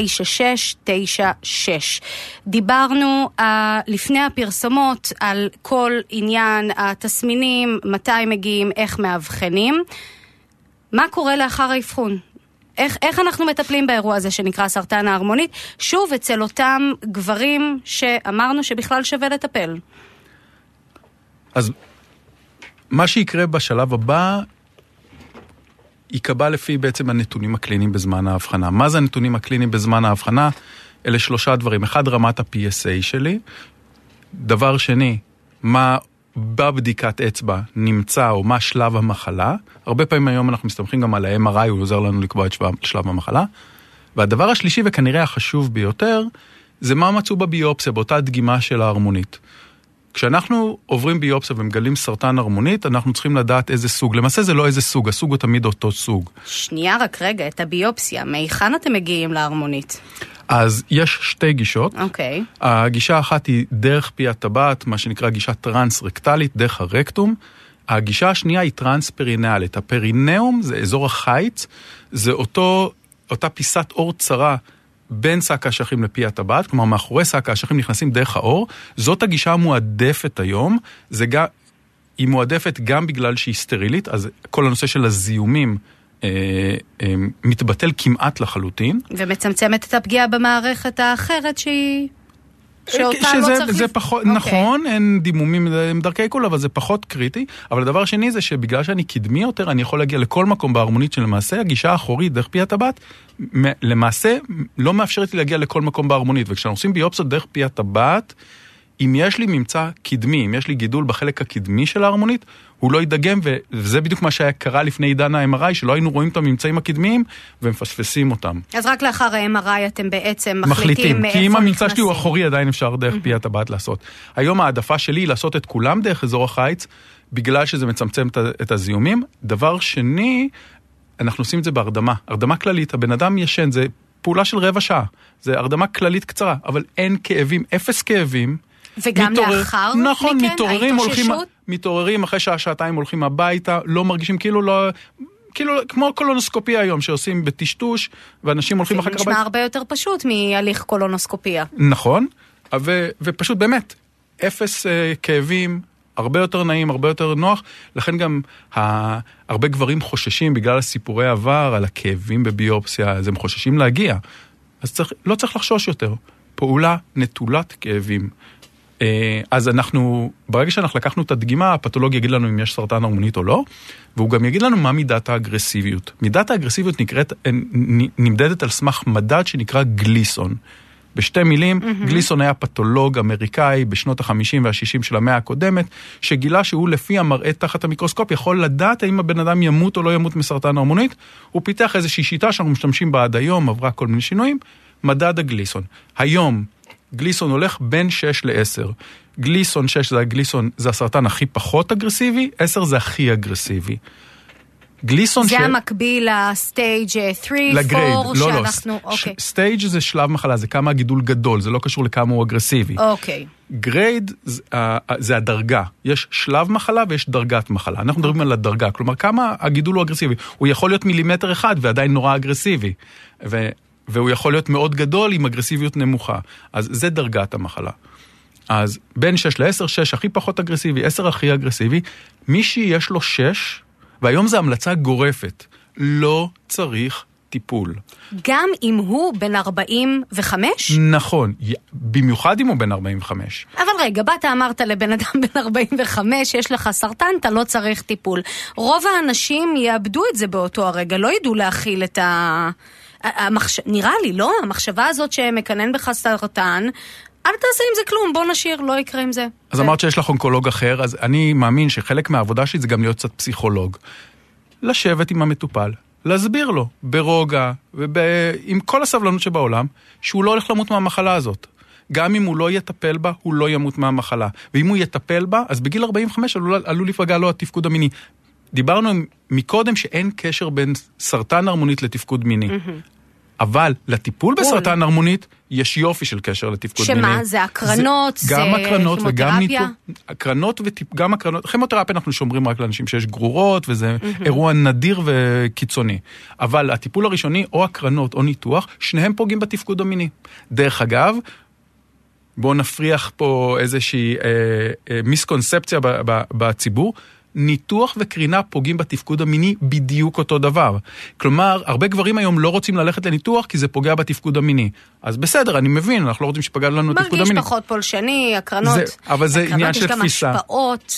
דיברנו uh, לפני הפרסומות על כל עניין התסמינים, מתי מגיעים, איך מאבחנים. מה קורה לאחר האבחון? איך, איך אנחנו מטפלים באירוע הזה שנקרא סרטן ההרמונית? שוב, אצל אותם גברים שאמרנו שבכלל שווה לטפל. אז מה שיקרה בשלב הבא ייקבע לפי בעצם הנתונים הקליניים בזמן ההבחנה. מה זה הנתונים הקליניים בזמן ההבחנה? אלה שלושה דברים. אחד, רמת ה-PSA שלי. דבר שני, מה בבדיקת אצבע נמצא או מה שלב המחלה. הרבה פעמים היום אנחנו מסתמכים גם על ה-MRI, הוא עוזר לנו לקבוע את שלב, המחלה. והדבר השלישי וכנראה החשוב ביותר, זה מה מצאו בביופסיה, באותה דגימה של ההרמונית. כשאנחנו עוברים ביופסיה ומגלים סרטן הרמונית, אנחנו צריכים לדעת איזה סוג. למעשה זה לא איזה סוג, הסוג הוא תמיד אותו סוג. שנייה רק רגע, את הביופסיה, מהיכן אתם מגיעים להרמונית? אז יש שתי גישות. אוקיי. Okay. הגישה האחת היא דרך פי הטבעת, מה שנקרא גישה טרנס-רקטלית, דרך הרקטום. הגישה השנייה היא טרנס-פרינאלית. הפרינאום זה אזור החיץ, זה אותו, אותה פיסת אור צרה בין שק האשכים לפי הטבעת, כלומר מאחורי שק האשכים נכנסים דרך האור. זאת הגישה המועדפת היום. זה גם, היא מועדפת גם בגלל שהיא סטרילית, אז כל הנושא של הזיהומים אה, אה, מתבטל כמעט לחלוטין. ומצמצמת את הפגיעה במערכת האחרת שהיא... שאותה לא שזה, צריך... זה פחות, okay. אוקיי. נכון, אין דימומים, הם דרכי עיכול, אבל זה פחות קריטי. אבל הדבר השני זה שבגלל שאני קדמי יותר, אני יכול להגיע לכל מקום בהרמונית שלמעשה הגישה האחורית דרך פי הטבעת, למעשה לא מאפשרת לי להגיע לכל מקום בהרמונית. וכשאנחנו עושים ביופסיות דרך פי הטבעת, אם יש לי ממצא קדמי, אם יש לי גידול בחלק הקדמי של ההרמונית, הוא לא יידגם, וזה בדיוק מה שהיה קרה לפני עידן ה-MRI, שלא היינו רואים את הממצאים הקדמיים ומפספסים אותם. אז רק לאחר ה-MRI אתם בעצם מחליטים, מחליטים מאיפה כי אם הממצא נכנסים. שלי הוא אחורי, עדיין אפשר דרך פי הטבעת לעשות. היום העדפה שלי היא לעשות את כולם דרך אזור החיץ, בגלל שזה מצמצם את הזיהומים. דבר שני, אנחנו עושים את זה בהרדמה, הרדמה כללית, הבן אדם ישן, זה פעולה של רבע שעה, זה הרדמה כללית קצרה, אבל אין כאבים, אפס כאבים. וגם מתעורר- לאחר נכון, מכן, מתעוררים, הולכים? מתעוררים אחרי שעה, שעתיים הולכים הביתה, לא מרגישים כאילו לא... כאילו, כמו קולונוסקופיה היום שעושים בטשטוש, ואנשים הולכים זה אחר כך נשמע הרבה יותר פשוט מהליך קולונוסקופיה. נכון, ו, ופשוט באמת, אפס אה, כאבים, הרבה יותר נעים, הרבה יותר נוח, לכן גם ה, הרבה גברים חוששים בגלל הסיפורי עבר על הכאבים בביופסיה, אז הם חוששים להגיע. אז צריך, לא צריך לחשוש יותר. פעולה נטולת כאבים. אה, אז אנחנו, ברגע שאנחנו לקחנו את הדגימה, הפתולוג יגיד לנו אם יש סרטן הרמונית או לא, והוא גם יגיד לנו מה מידת האגרסיביות. מידת האגרסיביות נקראת, אה, נמדדת על סמך מדד שנקרא גליסון. בשתי מילים, mm-hmm. גליסון היה פתולוג אמריקאי בשנות ה-50 וה-60 של המאה הקודמת, שגילה שהוא לפי המראה תחת המיקרוסקופ יכול לדעת האם הבן אדם ימות או לא ימות מסרטן הערמונית. הוא פיתח איזושהי שיטה שאנחנו משתמשים בה עד היום, עברה כל מיני שינויים, מדד הגליסון. היום גליסון הולך בין 6 ל-10. גליסון 6 זה הגליסון, זה הסרטן הכי פחות אגרסיבי, 10 זה הכי אגרסיבי. גליסון זה המקביל ל stage 3, 4, ל grade, לא, לא, שאנחנו, אוקיי, stage זה שלב מחלה, זה כמה הגידול גדול, זה לא קשור לכמה הוא אגרסיבי. אוקיי. grade זה, אה, זה הדרגה, יש שלב מחלה ויש דרגת מחלה. אנחנו מדברים על הדרגה, כלומר כמה הגידול הוא אגרסיבי. הוא יכול להיות מילימטר אחד ועדיין נורא אגרסיבי. והוא יכול להיות מאוד גדול עם אגרסיביות נמוכה. אז זה דרגת המחלה. אז בין 6 ל-10, 6 הכי פחות אגרסיבי, 10 הכי אגרסיבי. מי שיש לו 6, והיום זו המלצה גורפת, לא צריך טיפול. גם אם הוא בן 45? נכון, במיוחד אם הוא בן 45. אבל רגע, באת אמרת לבן אדם [laughs] בן 45, יש לך סרטן, אתה לא צריך טיפול. רוב האנשים יאבדו את זה באותו הרגע, לא ידעו להכיל את ה... המחש... נראה לי, לא? המחשבה הזאת שמקנן בך סרטן, אל תעשה עם זה כלום, בוא נשאיר, לא יקרה עם זה. אז אמרת שיש לך אונקולוג אחר, אז אני מאמין שחלק מהעבודה שלי זה גם להיות קצת פסיכולוג. לשבת עם המטופל, להסביר לו ברוגע ועם כל הסבלנות שבעולם, שהוא לא הולך למות מהמחלה הזאת. גם אם הוא לא יטפל בה, הוא לא ימות מהמחלה. ואם הוא יטפל בה, אז בגיל 45 עלול, עלול לפגע לו התפקוד המיני. דיברנו מקודם שאין קשר בין סרטן הרמונית לתפקוד מיני. Mm-hmm. אבל לטיפול בסרטן הרמונית יש יופי של קשר לתפקוד שמה, מיני. שמה? זה הקרנות? זה, גם הקרנות וגם ניתוח? הקרנות וגם הקרנות, כימותרפיה אנחנו שומרים רק לאנשים שיש גרורות וזה mm-hmm. אירוע נדיר וקיצוני. אבל הטיפול הראשוני או הקרנות או ניתוח, שניהם פוגעים בתפקוד המיני. דרך אגב, בואו נפריח פה איזושהי אה, אה, מיסקונספציה בציבור. ניתוח וקרינה פוגעים בתפקוד המיני בדיוק אותו דבר. כלומר, הרבה גברים היום לא רוצים ללכת לניתוח כי זה פוגע בתפקוד המיני. אז בסדר, אני מבין, אנחנו לא רוצים שפגע לנו התפקוד המיני. מרגיש פחות פולשני, הקרנות, זה, אבל זה עניין של תפיסה. יש גם השפעות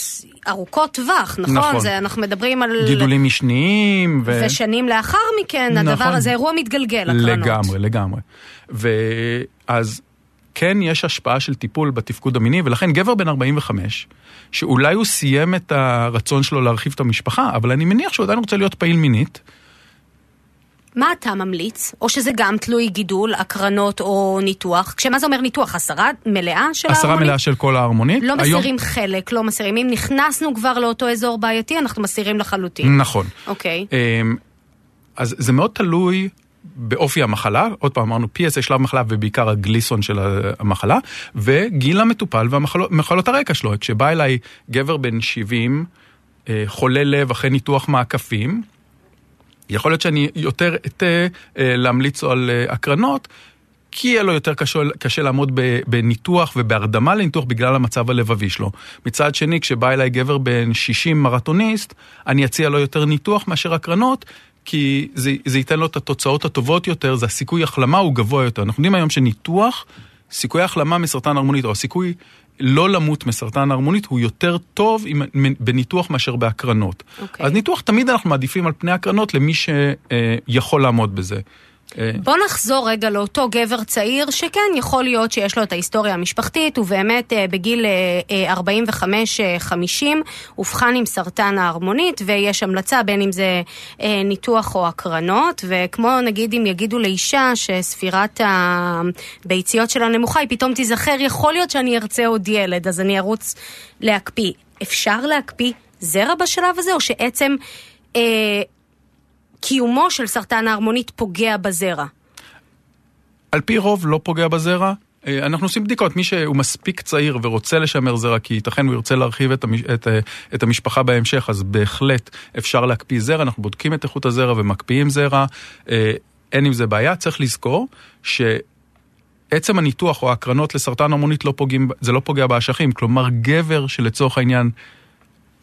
ארוכות טווח, נכון? נכון. זה, אנחנו מדברים על... גידולים משניים. ו... ושנים לאחר מכן, נכון. הדבר הזה, אירוע מתגלגל, הקרנות. לגמרי, לגמרי. ואז כן יש השפעה של טיפול בתפקוד המיני, ולכן גבר בן 45, שאולי הוא סיים את הרצון שלו להרחיב את המשפחה, אבל אני מניח שהוא עדיין רוצה להיות פעיל מינית. מה אתה ממליץ? או שזה גם תלוי גידול, הקרנות או ניתוח? כשמה זה אומר ניתוח? הסרה מלאה של ההרמונית? הסרה מלאה של כל ההרמונית. לא היום... מסירים חלק, לא מסירים. אם נכנסנו כבר לאותו אזור בעייתי, אנחנו מסירים לחלוטין. נכון. אוקיי. אמ, אז זה מאוד תלוי באופי המחלה, עוד פעם אמרנו PSA שלב מחלה ובעיקר הגליסון של המחלה, וגיל המטופל ומחלות הרקע שלו. כשבא אליי גבר בן 70, אה, חולה לב אחרי ניתוח מעקפים, יכול להיות שאני יותר אטה אה, להמליץ על אה, הקרנות, כי יהיה לו יותר קשה, קשה לעמוד בניתוח ובהרדמה לניתוח בגלל המצב הלבבי שלו. מצד שני, כשבא אליי גבר בן 60 מרתוניסט, אני אציע לו יותר ניתוח מאשר הקרנות, כי זה, זה ייתן לו את התוצאות הטובות יותר, זה הסיכוי החלמה הוא גבוה יותר. אנחנו יודעים היום שניתוח, סיכוי החלמה מסרטן הרמונית, או הסיכוי לא למות מסרטן הרמונית הוא יותר טוב עם, בניתוח מאשר בהקרנות. Okay. אוקיי. אז ניתוח תמיד אנחנו מעדיפים על פני הקרנות למי שיכול לעמוד בזה. אה, בוא נחזור רגע לאותו גבר צעיר, שכן יכול להיות שיש לו את ההיסטוריה המשפחתית, ובאמת אה, בגיל 45-50 אה, אובחן עם סרטן ההרמונית, ויש המלצה בין אם זה ניתוח או הקרנות, וכמו נגיד אם יגידו לאישה שספירת הביציות שלה נמוכה, היא פתאום תיזכר, יכול להיות שאני ארצה עוד ילד, אז אני ארוץ להקפיא. אפשר להקפיא זרע בשלב הזה, או שעצם... קיומו של סרטן ההרמונית פוגע בזרע? על פי רוב לא פוגע בזרע. אה, אנחנו עושים בדיקות, מי שהוא מספיק צעיר ורוצה לשמר זרע, כי ייתכן הוא ירצה להרחיב את, המש, את, אה, את המשפחה בהמשך, אז בהחלט אפשר להקפיא זרע, אנחנו בודקים את איכות הזרע ומקפיאים זרע, אה, אין עם זה בעיה. צריך לזכור שעצם הניתוח או ההקרנות לסרטן המונית לא פוגעים, זה לא פוגע באשכים, כלומר גבר שלצורך העניין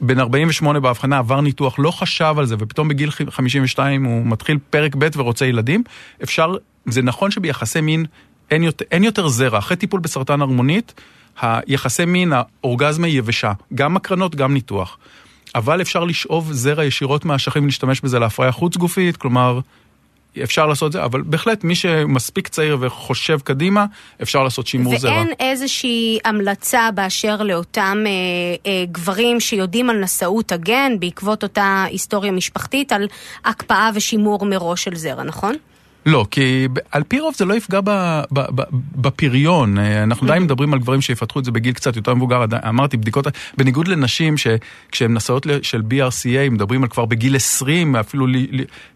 בן 48 בהבחנה עבר ניתוח, לא חשב על זה, ופתאום בגיל 52 הוא מתחיל פרק ב' ורוצה ילדים, אפשר, זה נכון שביחסי מין אין יותר, אין יותר זרע. אחרי טיפול בסרטן הרמונית, היחסי מין, האורגזמה היא יבשה, גם הקרנות, גם ניתוח. אבל אפשר לשאוב זרע ישירות מהאשכים ולהשתמש בזה להפריה חוץ גופית, כלומר, אפשר לעשות את זה, אבל בהחלט מי שמספיק צעיר וחושב קדימה, אפשר לעשות שימור זרע. ואין איזושהי המלצה באשר לאותם אה, אה, גברים שיודעים על נשאות הגן בעקבות אותה היסטוריה משפחתית, על הקפאה ושימור מראש של זרע, נכון? לא, כי על פי רוב זה לא יפגע בפריון. אה, אנחנו עדיין מדברים על גברים שיפתחו את זה בגיל קצת יותר מבוגר. אמרתי, בדיקות, בניגוד לנשים שכשהן נשאות של BRCA, מדברים על כבר בגיל 20, אפילו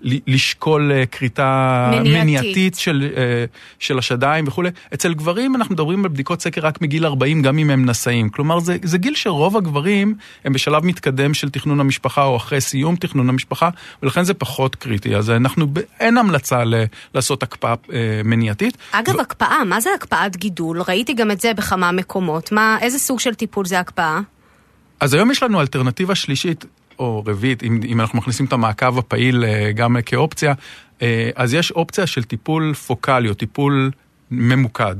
לשקול אה, כריתה מניעתית, של, אה, של השדיים וכולי. אצל גברים אנחנו מדברים על בדיקות סקר רק מגיל 40, גם אם הם נשאים. כלומר, זה גיל שרוב הגברים הם בשלב מתקדם של תכנון המשפחה, או אחרי סיום תכנון המשפחה, ולכן זה פחות קריטי. אז אנחנו, אין המלצה ל... לעשות הקפאה אה, מניעתית. אגב, ו... הקפאה, מה זה הקפאת גידול? ראיתי גם את זה בכמה מקומות. מה, איזה סוג של טיפול זה הקפאה? אז היום יש לנו אלטרנטיבה שלישית, או רביעית, אם, אם אנחנו מכניסים את המעקב הפעיל אה, גם כאופציה, אה, אז יש אופציה של טיפול פוקאלי או טיפול ממוקד.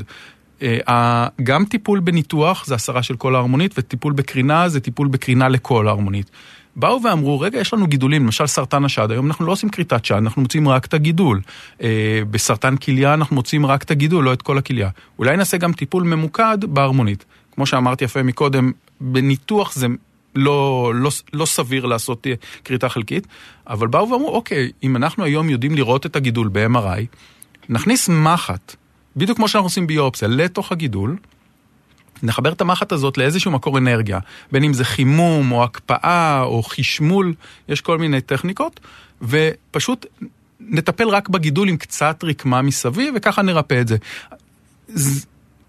גם טיפול בניתוח זה הסרה של כל ההרמונית, וטיפול בקרינה זה טיפול בקרינה לכל ההרמונית. באו ואמרו, רגע, יש לנו גידולים, למשל סרטן השד, היום אנחנו לא עושים כריתת שד, אנחנו מוצאים רק את הגידול. אה, בסרטן כליה אנחנו מוצאים רק את הגידול, לא את כל הכליה. אולי נעשה גם טיפול ממוקד בהרמונית. כמו שאמרתי יפה מקודם, בניתוח זה לא, לא, לא סביר לעשות כריתה חלקית, אבל באו ואמרו, אוקיי, אם אנחנו היום יודעים לראות את הגידול ב-MRI, נכניס מחט, בדיוק כמו שאנחנו עושים ביופסיה, לתוך הגידול, נחבר את המחט הזאת לאיזשהו מקור אנרגיה, בין אם זה חימום או הקפאה או חשמול, יש כל מיני טכניקות, ופשוט נטפל רק בגידול עם קצת רקמה מסביב, וככה נרפא את זה.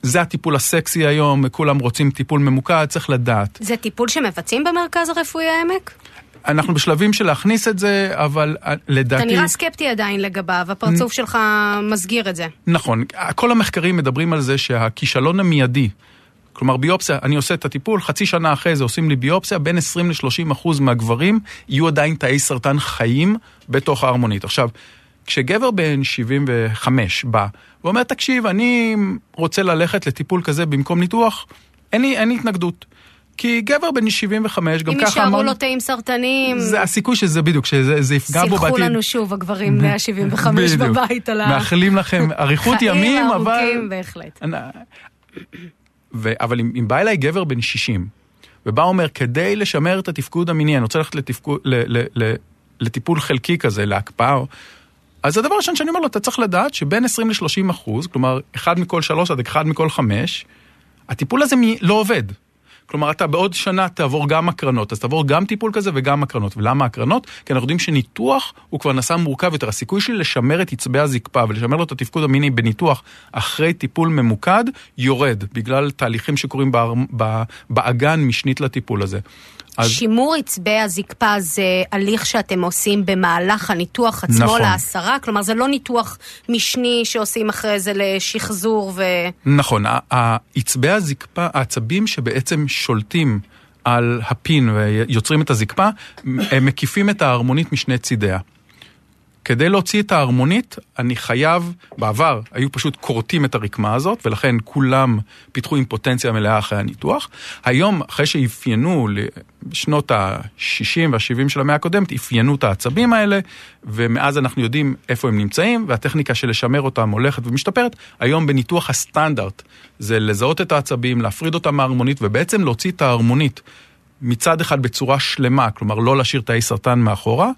זה הטיפול הסקסי היום, כולם רוצים טיפול ממוקד, צריך לדעת. זה טיפול שמבצעים במרכז הרפואי העמק? אנחנו בשלבים של להכניס את זה, אבל אה, לדעתי... אתה נראה סקפטי עדיין לגביו, הפרצוף שלך מסגיר את זה. נכון, כל המחקרים מדברים על זה שהכישלון המיידי, כלומר ביופסיה, אני עושה את הטיפול, חצי שנה אחרי זה עושים לי ביופסיה, בין 20 ל-30 אחוז מהגברים יהיו עדיין תאי סרטן חיים בתוך ההרמונית. עכשיו, כשגבר בן 75 בא ואומר, תקשיב, אני רוצה ללכת לטיפול כזה במקום ניתוח, אין לי, אין לי התנגדות. כי גבר בן 75, גם ככה... אם יישארו לו תאים סרטניים... זה הסיכוי שזה בדיוק, שזה יפגע בו בעתיד. סילחו לנו שוב הגברים [laughs] בני ה-75 בבית על ה... מאחלים לכם אריכות ימים, אבל... חיים ארוכים בהחלט. ו... אבל אם, אם בא אליי גבר בן 60, ובא אומר, כדי לשמר את התפקוד המיני, אני רוצה ללכת לתפקוד, ל, ל, ל, לטיפול חלקי כזה, להקפאה, אז הדבר הראשון שאני אומר לו, אתה צריך לדעת שבין 20 ל-30 אחוז, כלומר, אחד מכל שלוש עד אחד מכל חמש, הטיפול הזה לא עובד. כלומר, אתה בעוד שנה תעבור גם הקרנות, אז תעבור גם טיפול כזה וגם הקרנות. ולמה הקרנות? כי אנחנו יודעים שניתוח הוא כבר נעשה מורכב יותר. הסיכוי שלי לשמר את עצבי הזקפה ולשמר לו את התפקוד המיני בניתוח אחרי טיפול ממוקד, יורד, בגלל תהליכים שקורים באגן משנית לטיפול הזה. אז... שימור עצבי הזקפה זה הליך שאתם עושים במהלך הניתוח עצמו נכון. להסרה? כלומר, זה לא ניתוח משני שעושים אחרי זה לשחזור ו... נכון, עצבי הזקפה, העצבים שבעצם שולטים על הפין ויוצרים את הזקפה, הם מקיפים את ההרמונית משני צידיה. כדי להוציא את ההרמונית, אני חייב, בעבר היו פשוט כורתים את הרקמה הזאת, ולכן כולם פיתחו אימפוטנציה מלאה אחרי הניתוח. היום, אחרי שאפיינו, בשנות ה-60 וה-70 של המאה הקודמת, אפיינו את העצבים האלה, ומאז אנחנו יודעים איפה הם נמצאים, והטכניקה של לשמר אותם הולכת ומשתפרת. היום בניתוח הסטנדרט זה לזהות את העצבים, להפריד אותם מההרמונית, ובעצם להוציא את ההרמונית מצד אחד בצורה שלמה, כלומר לא להשאיר תאי סרטן מאחורה,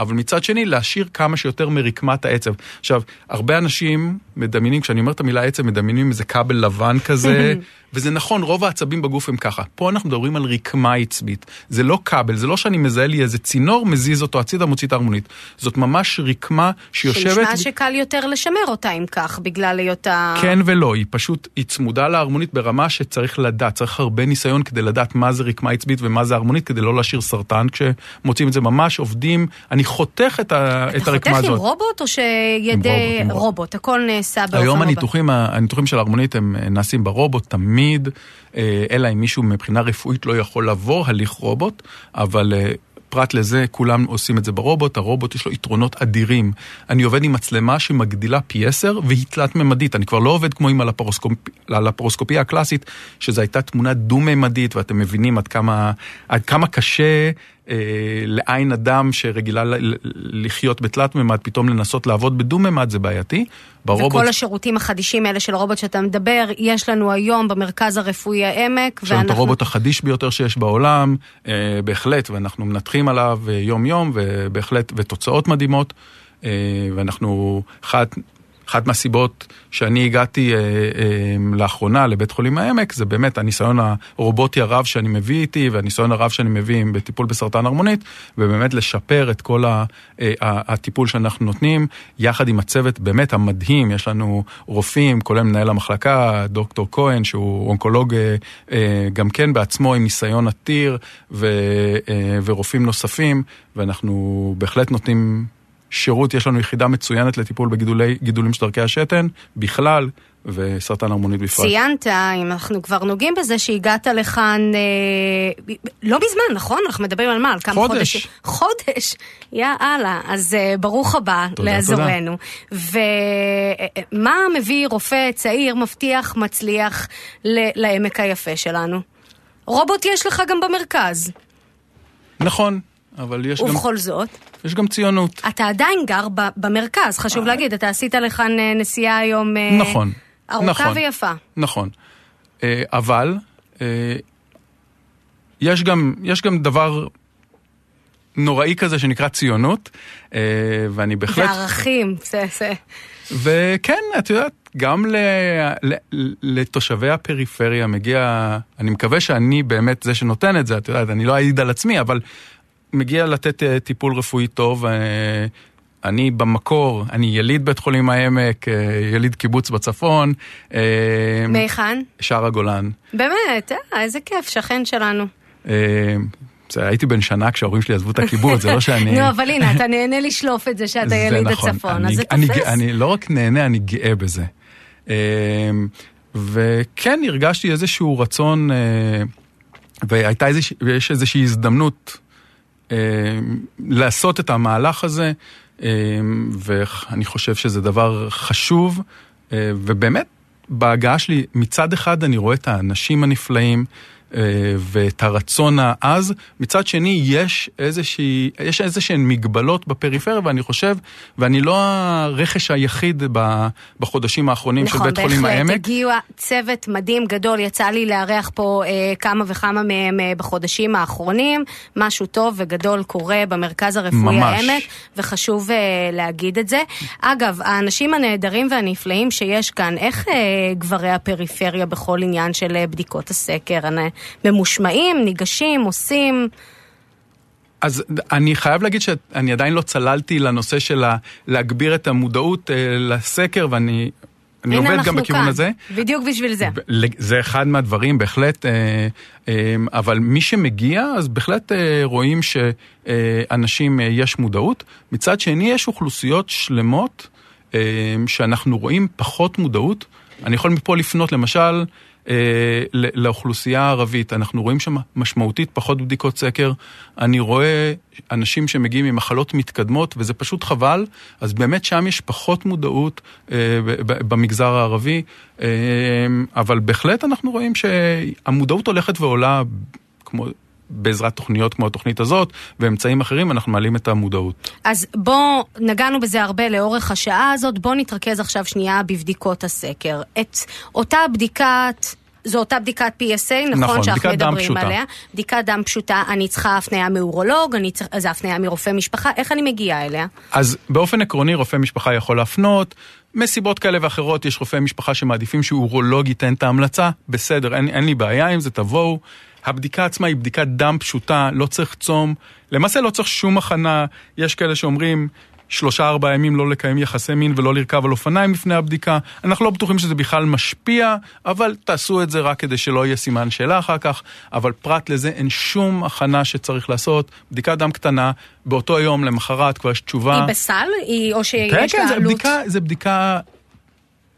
אבל מצד שני להשאיר כמה שיותר מרקמת העצב. עכשיו, הרבה אנשים מדמיינים, כשאני אומר את המילה עצב, מדמיינים איזה כבל לבן כזה, [laughs] וזה נכון, רוב העצבים בגוף הם ככה. פה אנחנו מדברים על רקמה עצבית. זה לא כבל, זה לא שאני מזהה לי איזה צינור, מזיז אותו הצידה, מוציא את ההרמונית. זאת ממש רקמה שיושבת... שנשמע שקל יותר לשמר אותה אם כך, בגלל היותה... כן ולא, היא פשוט, היא צמודה להרמונית ברמה שצריך לדעת, צריך הרבה ניסיון כדי לדעת מה זה רקמה עצבית ומה זה הרמונית, כדי לא להשאיר סרטן כשמוצאים את זה ממש, עובדים, אני חותך את, ה... את הרקמה הזאת. אתה חותך עם רובוט או שידי רובוט, רובוט, הכל נעשה באופן היום הניתוחים, הניתוחים של ההרמונית הם נעשים ברובוט תמיד. אה, אלא אם מישהו מבחינה רפואית לא יכול לעבור הליך רובוט, אבל אה, פרט לזה, כולם עושים את זה ברובוט, הרובוט יש לו יתרונות אדירים. אני עובד עם מצלמה שמגדילה פי עשר והיא תלת-ממדית, אני כבר לא עובד כמו עם הלפרוסקופ... הלפרוסקופיה הקלאסית, שזו הייתה תמונה דו-ממדית, ואתם מבינים עד כמה, עד כמה קשה אה, לעין אדם שרגילה לחיות בתלת ממד, פתאום לנסות לעבוד בדו ממד זה בעייתי. ברובוט... וכל השירותים החדישים האלה של הרובוט שאתה מדבר, יש לנו היום במרכז הרפואי העמק. יש לנו ואנחנו... את הרובוט החדיש ביותר שיש בעולם, אה, בהחלט, ואנחנו מנתחים עליו יום יום, ובהחלט, ותוצאות מדהימות. אה, ואנחנו, אחת אחת מהסיבות שאני הגעתי אה, אה, לאחרונה לבית חולים העמק, זה באמת הניסיון הרובוטי הרב שאני מביא איתי, והניסיון הרב שאני מביא בטיפול בסרטן הרמונית, ובאמת לשפר את כל ה, אה, הטיפול שאנחנו נותנים, יחד עם הצוות באמת המדהים, יש לנו רופאים, כולל מנהל המחלקה, דוקטור כהן, שהוא אונקולוג אה, אה, גם כן בעצמו עם ניסיון עתיר, ו, אה, ורופאים נוספים, ואנחנו בהחלט נותנים... שירות, יש לנו יחידה מצוינת לטיפול בגידולים של דרכי השתן, בכלל, וסרטן הרמונית בפרט. ציינת, אם אנחנו כבר נוגעים בזה, שהגעת לכאן אה, לא מזמן, נכון? אנחנו מדברים על מה? על כמה חודש. חודשים? חודש. יא אללה. אז אה, ברוך הבא לאזורנו. ומה מביא רופא צעיר, מבטיח, מצליח ל- לעמק היפה שלנו? רובוט יש לך גם במרכז. נכון, אבל יש גם, ובכל זאת, יש גם ציונות. אתה עדיין גר ב- במרכז, חשוב להגיד, אתה עשית לכאן אה, נסיעה היום אה, נכון. ארוכה נכון. ויפה. נכון. אה, אבל אה, יש גם, יש גם דבר נוראי כזה שנקרא ציונות, אה, ואני בהחלט... וערכים, זה, זה. וכן, את יודעת, גם ל, ל, לתושבי הפריפריה מגיע, אני מקווה שאני באמת זה שנותן את זה, את יודעת, אני לא אעיד על עצמי, אבל מגיע לתת אה, טיפול רפואי טוב. אה, אני במקור, אני יליד בית חולים העמק, אה, יליד קיבוץ בצפון. מהיכן? שער הגולן. באמת, אה, איזה כיף, שכן שלנו. הייתי בן שנה כשההורים שלי עזבו את הקיבוץ, זה לא [laughs] שאני... נו, אבל הנה, אתה נהנה לשלוף את זה שאתה יליד נכון. הצפון, אני- אז זה תופס. אני לא רק נהנה, אני גאה בזה. וכן, הרגשתי איזשהו רצון, והייתה איזושהי הזדמנות לעשות את המהלך הזה, אה, ואני חושב שזה דבר חשוב, אה, ובאמת, בהגעה שלי, מצד אחד אני רואה את האנשים הנפלאים, אה, ואת הרצון העז, מצד שני יש איזושהי, יש איזשהן מגבלות בפריפריה ואני חושב, ואני לא הרכש היחיד בחודשים האחרונים של בית חולים נכון, העמק. בהחלט, הגיע צוות מדהים גדול, יצא לי לארח פה אה, כמה וכמה מהם אה, בחודשים האחרונים, משהו טוב וגדול קורה במרכז הרפואי ממש. העמק, וחשוב אה, להגיד את זה. אגב, האנשים הנהדרים והנפלאים שיש כאן, איך אה, גברי הפריפריה בכל עניין של אה, בדיקות הסקר? אה, ממושמעים, ניגשים, עושים? אז אני חייב להגיד שאני עדיין לא צללתי לנושא של להגביר את המודעות אה, לסקר, ואני אני עובד גם בכיוון כאן, הזה. בדיוק בשביל זה. זה אחד מהדברים, בהחלט, אה, אה, אבל מי שמגיע, אז בהחלט רואים שאנשים, יש מודעות. מצד שני, יש אוכלוסיות שלמות שאנחנו רואים פחות מודעות. אני יכול מפה לפנות, למשל, אה, לאוכלוסייה הערבית. אנחנו רואים שם משמעותית פחות בדיקות סקר. אני רואה אנשים שמגיעים עם מחלות מתקדמות, וזה פשוט חבל. אז באמת שם יש פחות מודעות אה, במגזר הערבי, אה, אבל בהחלט אנחנו רואים שהמודעות הולכת ועולה, כמו... בעזרת תוכניות כמו התוכנית הזאת ואמצעים אחרים, אנחנו מעלים את המודעות. אז בוא, נגענו בזה הרבה לאורך השעה הזאת, בוא נתרכז עכשיו שנייה בבדיקות הסקר. את אותה בדיקת... זו אותה בדיקת PSA, נכון? נכון, שאנחנו בדיקת דם מדברים פשוטה. עליה. בדיקת דם פשוטה, אני צריכה הפניה מאורולוג, אני צריכה, זה הפניה מרופא משפחה, איך אני מגיעה אליה? אז באופן עקרוני רופא משפחה יכול להפנות, מסיבות כאלה ואחרות יש רופאי משפחה שמעדיפים שאורולוג ייתן את ההמלצה, בסדר, אין, אין לי בעיה עם זה, תבואו. הבדיקה עצמה היא בדיקת דם פשוטה, לא צריך צום, למעשה לא צריך שום הכנה, יש כאלה שאומרים שלושה ארבעה ימים לא לקיים יחסי מין ולא לרכב על אופניים לפני הבדיקה, אנחנו לא בטוחים שזה בכלל משפיע, אבל תעשו את זה רק כדי שלא יהיה סימן שאלה אחר כך, אבל פרט לזה אין שום הכנה שצריך לעשות, בדיקת דם קטנה, באותו יום למחרת כבר יש תשובה. היא בסל? היא, או שיש כן, לה כן, עלות? בדיקה, זה בדיקה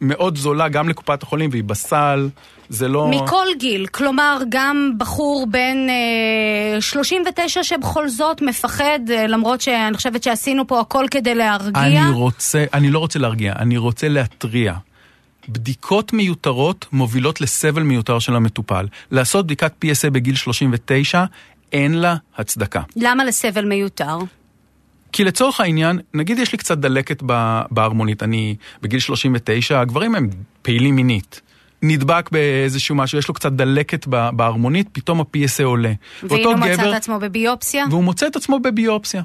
מאוד זולה גם לקופת החולים והיא בסל, זה לא... מכל גיל, כלומר גם בחור בן אה, 39 שבכל זאת מפחד, אה, למרות שאני חושבת שעשינו פה הכל כדי להרגיע. אני רוצה, אני לא רוצה להרגיע, אני רוצה להתריע. בדיקות מיותרות מובילות לסבל מיותר של המטופל. לעשות בדיקת PSA בגיל 39, אין לה הצדקה. למה לסבל מיותר? כי לצורך העניין, נגיד יש לי קצת דלקת בהרמונית, אני בגיל 39, הגברים הם פעילים מינית. נדבק באיזשהו משהו, יש לו קצת דלקת בהרמונית, פתאום ה-PSA עולה. הוא מצא גבר- את עצמו בביופסיה? והוא מוצא את עצמו בביופסיה.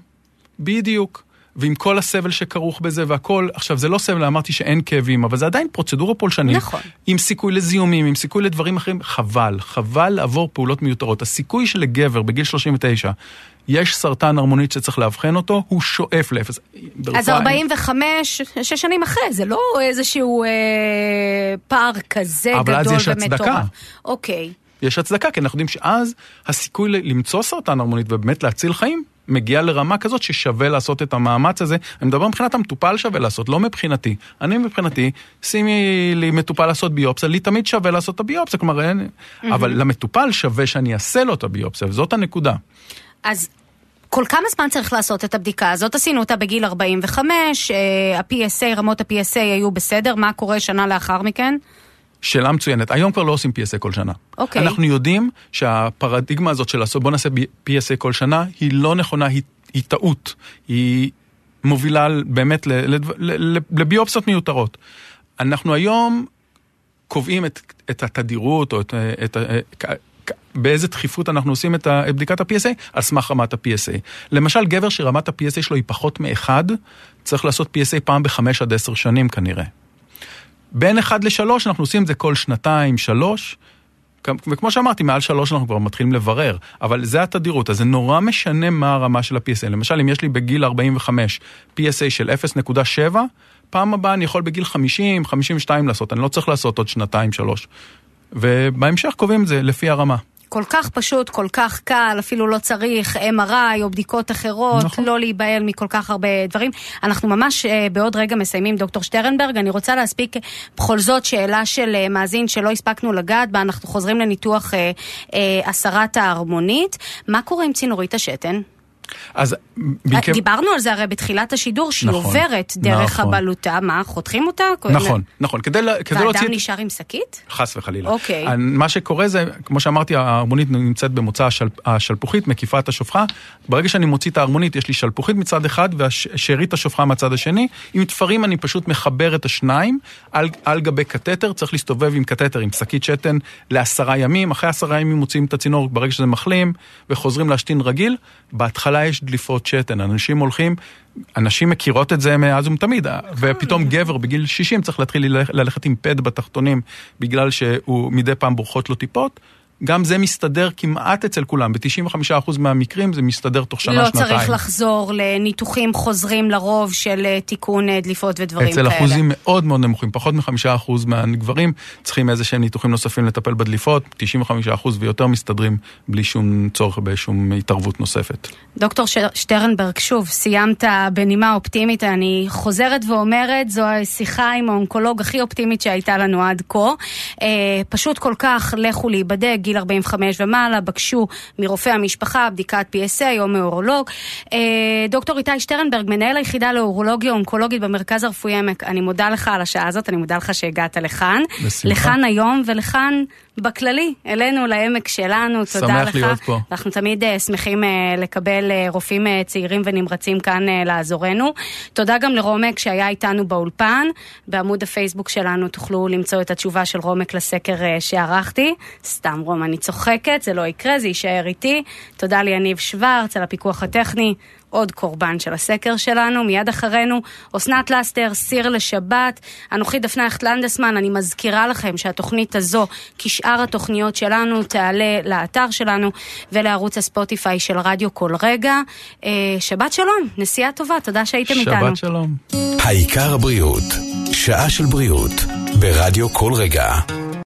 בדיוק. ועם כל הסבל שכרוך בזה והכל, עכשיו זה לא סבל, אמרתי שאין כאבים, אבל זה עדיין פרוצדורה פולשנית. נכון. עם סיכוי לזיהומים, עם סיכוי לדברים אחרים, חבל, חבל לעבור פעולות מיותרות. הסיכוי שלגבר בגיל 39 יש סרטן הרמונית שצריך לאבחן אותו, הוא שואף לאפס. אז ברפואה אין- 45, שש שנים אחרי, זה לא איזשהו אה, פער כזה אבל אז גדול יש הצדקה. ומטורף. אוקיי. יש הצדקה, כי אנחנו יודעים שאז הסיכוי למצוא סרטן הרמונית ובאמת להציל חיים מגיע לרמה כזאת ששווה לעשות את המאמץ הזה. אני מדבר מבחינת המטופל שווה לעשות, לא מבחינתי. אני מבחינתי, שימי לי מטופל לעשות ביופסיה, לי תמיד שווה לעשות את הביופסיה, כלומר אין... Mm-hmm. אבל למטופל שווה שאני אעשה לו את הביופסיה, וזאת הנקודה. אז כל כמה זמן צריך לעשות את הבדיקה הזאת? עשינו אותה בגיל 45, אה, ה-PSA, רמות ה-PSA היו בסדר, מה קורה שנה לאחר מכן? שאלה מצוינת. היום כבר לא עושים PSA כל שנה. אוקיי. אנחנו יודעים שהפרדיגמה הזאת של לעשות, בוא נעשה PSA כל שנה, היא לא נכונה, היא, היא טעות. היא מובילה באמת לביופסיות מיותרות. אנחנו היום קובעים את, את התדירות או את, את, את, באיזה דחיפות אנחנו עושים את בדיקת ה-PSA, על סמך רמת ה-PSA. למשל, גבר שרמת ה-PSA שלו היא פחות מאחד, צריך לעשות PSA פעם בחמש עד עשר שנים כנראה. בין 1 ל-3 אנחנו עושים את זה כל שנתיים, שלוש, וכמו שאמרתי, מעל 3 אנחנו כבר מתחילים לברר, אבל זה התדירות, אז זה נורא משנה מה הרמה של ה-PSA. למשל, אם יש לי בגיל 45 PSA של 0.7, פעם הבאה אני יכול בגיל 50, 52 לעשות, אני לא צריך לעשות עוד שנתיים, שלוש. ובהמשך קובעים את זה לפי הרמה. כל כך פשוט, כל כך קל, אפילו לא צריך MRI או בדיקות אחרות, נכון. לא להיבהל מכל כך הרבה דברים. אנחנו ממש uh, בעוד רגע מסיימים, דוקטור שטרנברג, אני רוצה להספיק בכל זאת שאלה של uh, מאזין שלא הספקנו לגעת בה, אנחנו חוזרים לניתוח הסרת ההרמונית. מה קורה עם צינורית השתן? אז... ביקר... דיברנו על זה הרי בתחילת השידור, שהיא נכון, עוברת דרך נכון. הבלוטה, מה, חותכים אותה? נכון, נכון, כדי, כדי ואדם להוציא... נשאר עם שקית? חס וחלילה. אוקיי. מה שקורה זה, כמו שאמרתי, ההרמונית נמצאת במוצא השל... השלפוחית, מקיפה את השופחה. ברגע שאני מוציא את ההרמונית, יש לי שלפוחית מצד אחד ושארית השופחה מהצד השני. עם תפרים אני פשוט מחבר את השניים על, על גבי קתטר, צריך להסתובב עם קתטר, עם שקית שתן, לעשרה ימים. אחרי עשרה ימים מוציאים את הצינור ברגע שזה מחלים, וחוזרים להשתין רגיל. בהתחלה יש דליפות שתן, אנשים הולכים, אנשים מכירות את זה מאז ומתמיד, ופתאום גבר בגיל 60 צריך להתחיל ללכת עם פד בתחתונים בגלל שהוא מדי פעם בורחות לו טיפות. גם זה מסתדר כמעט אצל כולם, ב-95% מהמקרים זה מסתדר תוך שנה, לא שנתיים. לא צריך לחזור לניתוחים חוזרים לרוב של אה, תיקון אה, דליפות ודברים אצל כאלה. אצל אחוזים מאוד מאוד נמוכים, פחות מ-5% מהגברים צריכים איזה שהם ניתוחים נוספים לטפל בדליפות, 95% ויותר מסתדרים בלי שום צורך בשום התערבות נוספת. דוקטור שטרנברג, שוב, סיימת בנימה אופטימית, אני חוזרת ואומרת, זו השיחה עם האונקולוג הכי אופטימית שהייתה לנו עד כה. אה, פשוט כל כך, לכו להיבדק. גיל 45 ומעלה, בקשו מרופא המשפחה בדיקת PSA או מאורולוג. אה, דוקטור איתי שטרנברג, מנהל היחידה לאורולוגיה אונקולוגית במרכז הרפואי עמק, אני מודה לך על השעה הזאת, אני מודה לך שהגעת לכאן. בשמחה. לכאן היום ולכאן בכללי, אלינו, לעמק שלנו, תודה לך. שמח להיות פה. אנחנו תמיד uh, שמחים uh, לקבל uh, רופאים צעירים ונמרצים כאן לעזורנו. תודה גם לרומק שהיה איתנו באולפן. בעמוד הפייסבוק שלנו תוכלו למצוא את התשובה של רומק לסקר שערכתי. סתם רום, אני צוחקת, זה לא יקרה, זה יישאר איתי. תודה ליניב שוורץ על הפיקוח הטכני. עוד קורבן של הסקר שלנו. מיד אחרינו, אסנת לסטר, סיר לשבת. אנוכי דפנה הכט לנדסמן, אני מזכירה לכם שהתוכנית הזו, כשאר התוכניות שלנו, תעלה לאתר שלנו ולערוץ הספוטיפיי של רדיו כל רגע. אה, שבת שלום, נסיעה טובה, תודה שהייתם שבת איתנו. שבת שלום. העיקר הבריאות, שעה של בריאות, ברדיו כל רגע.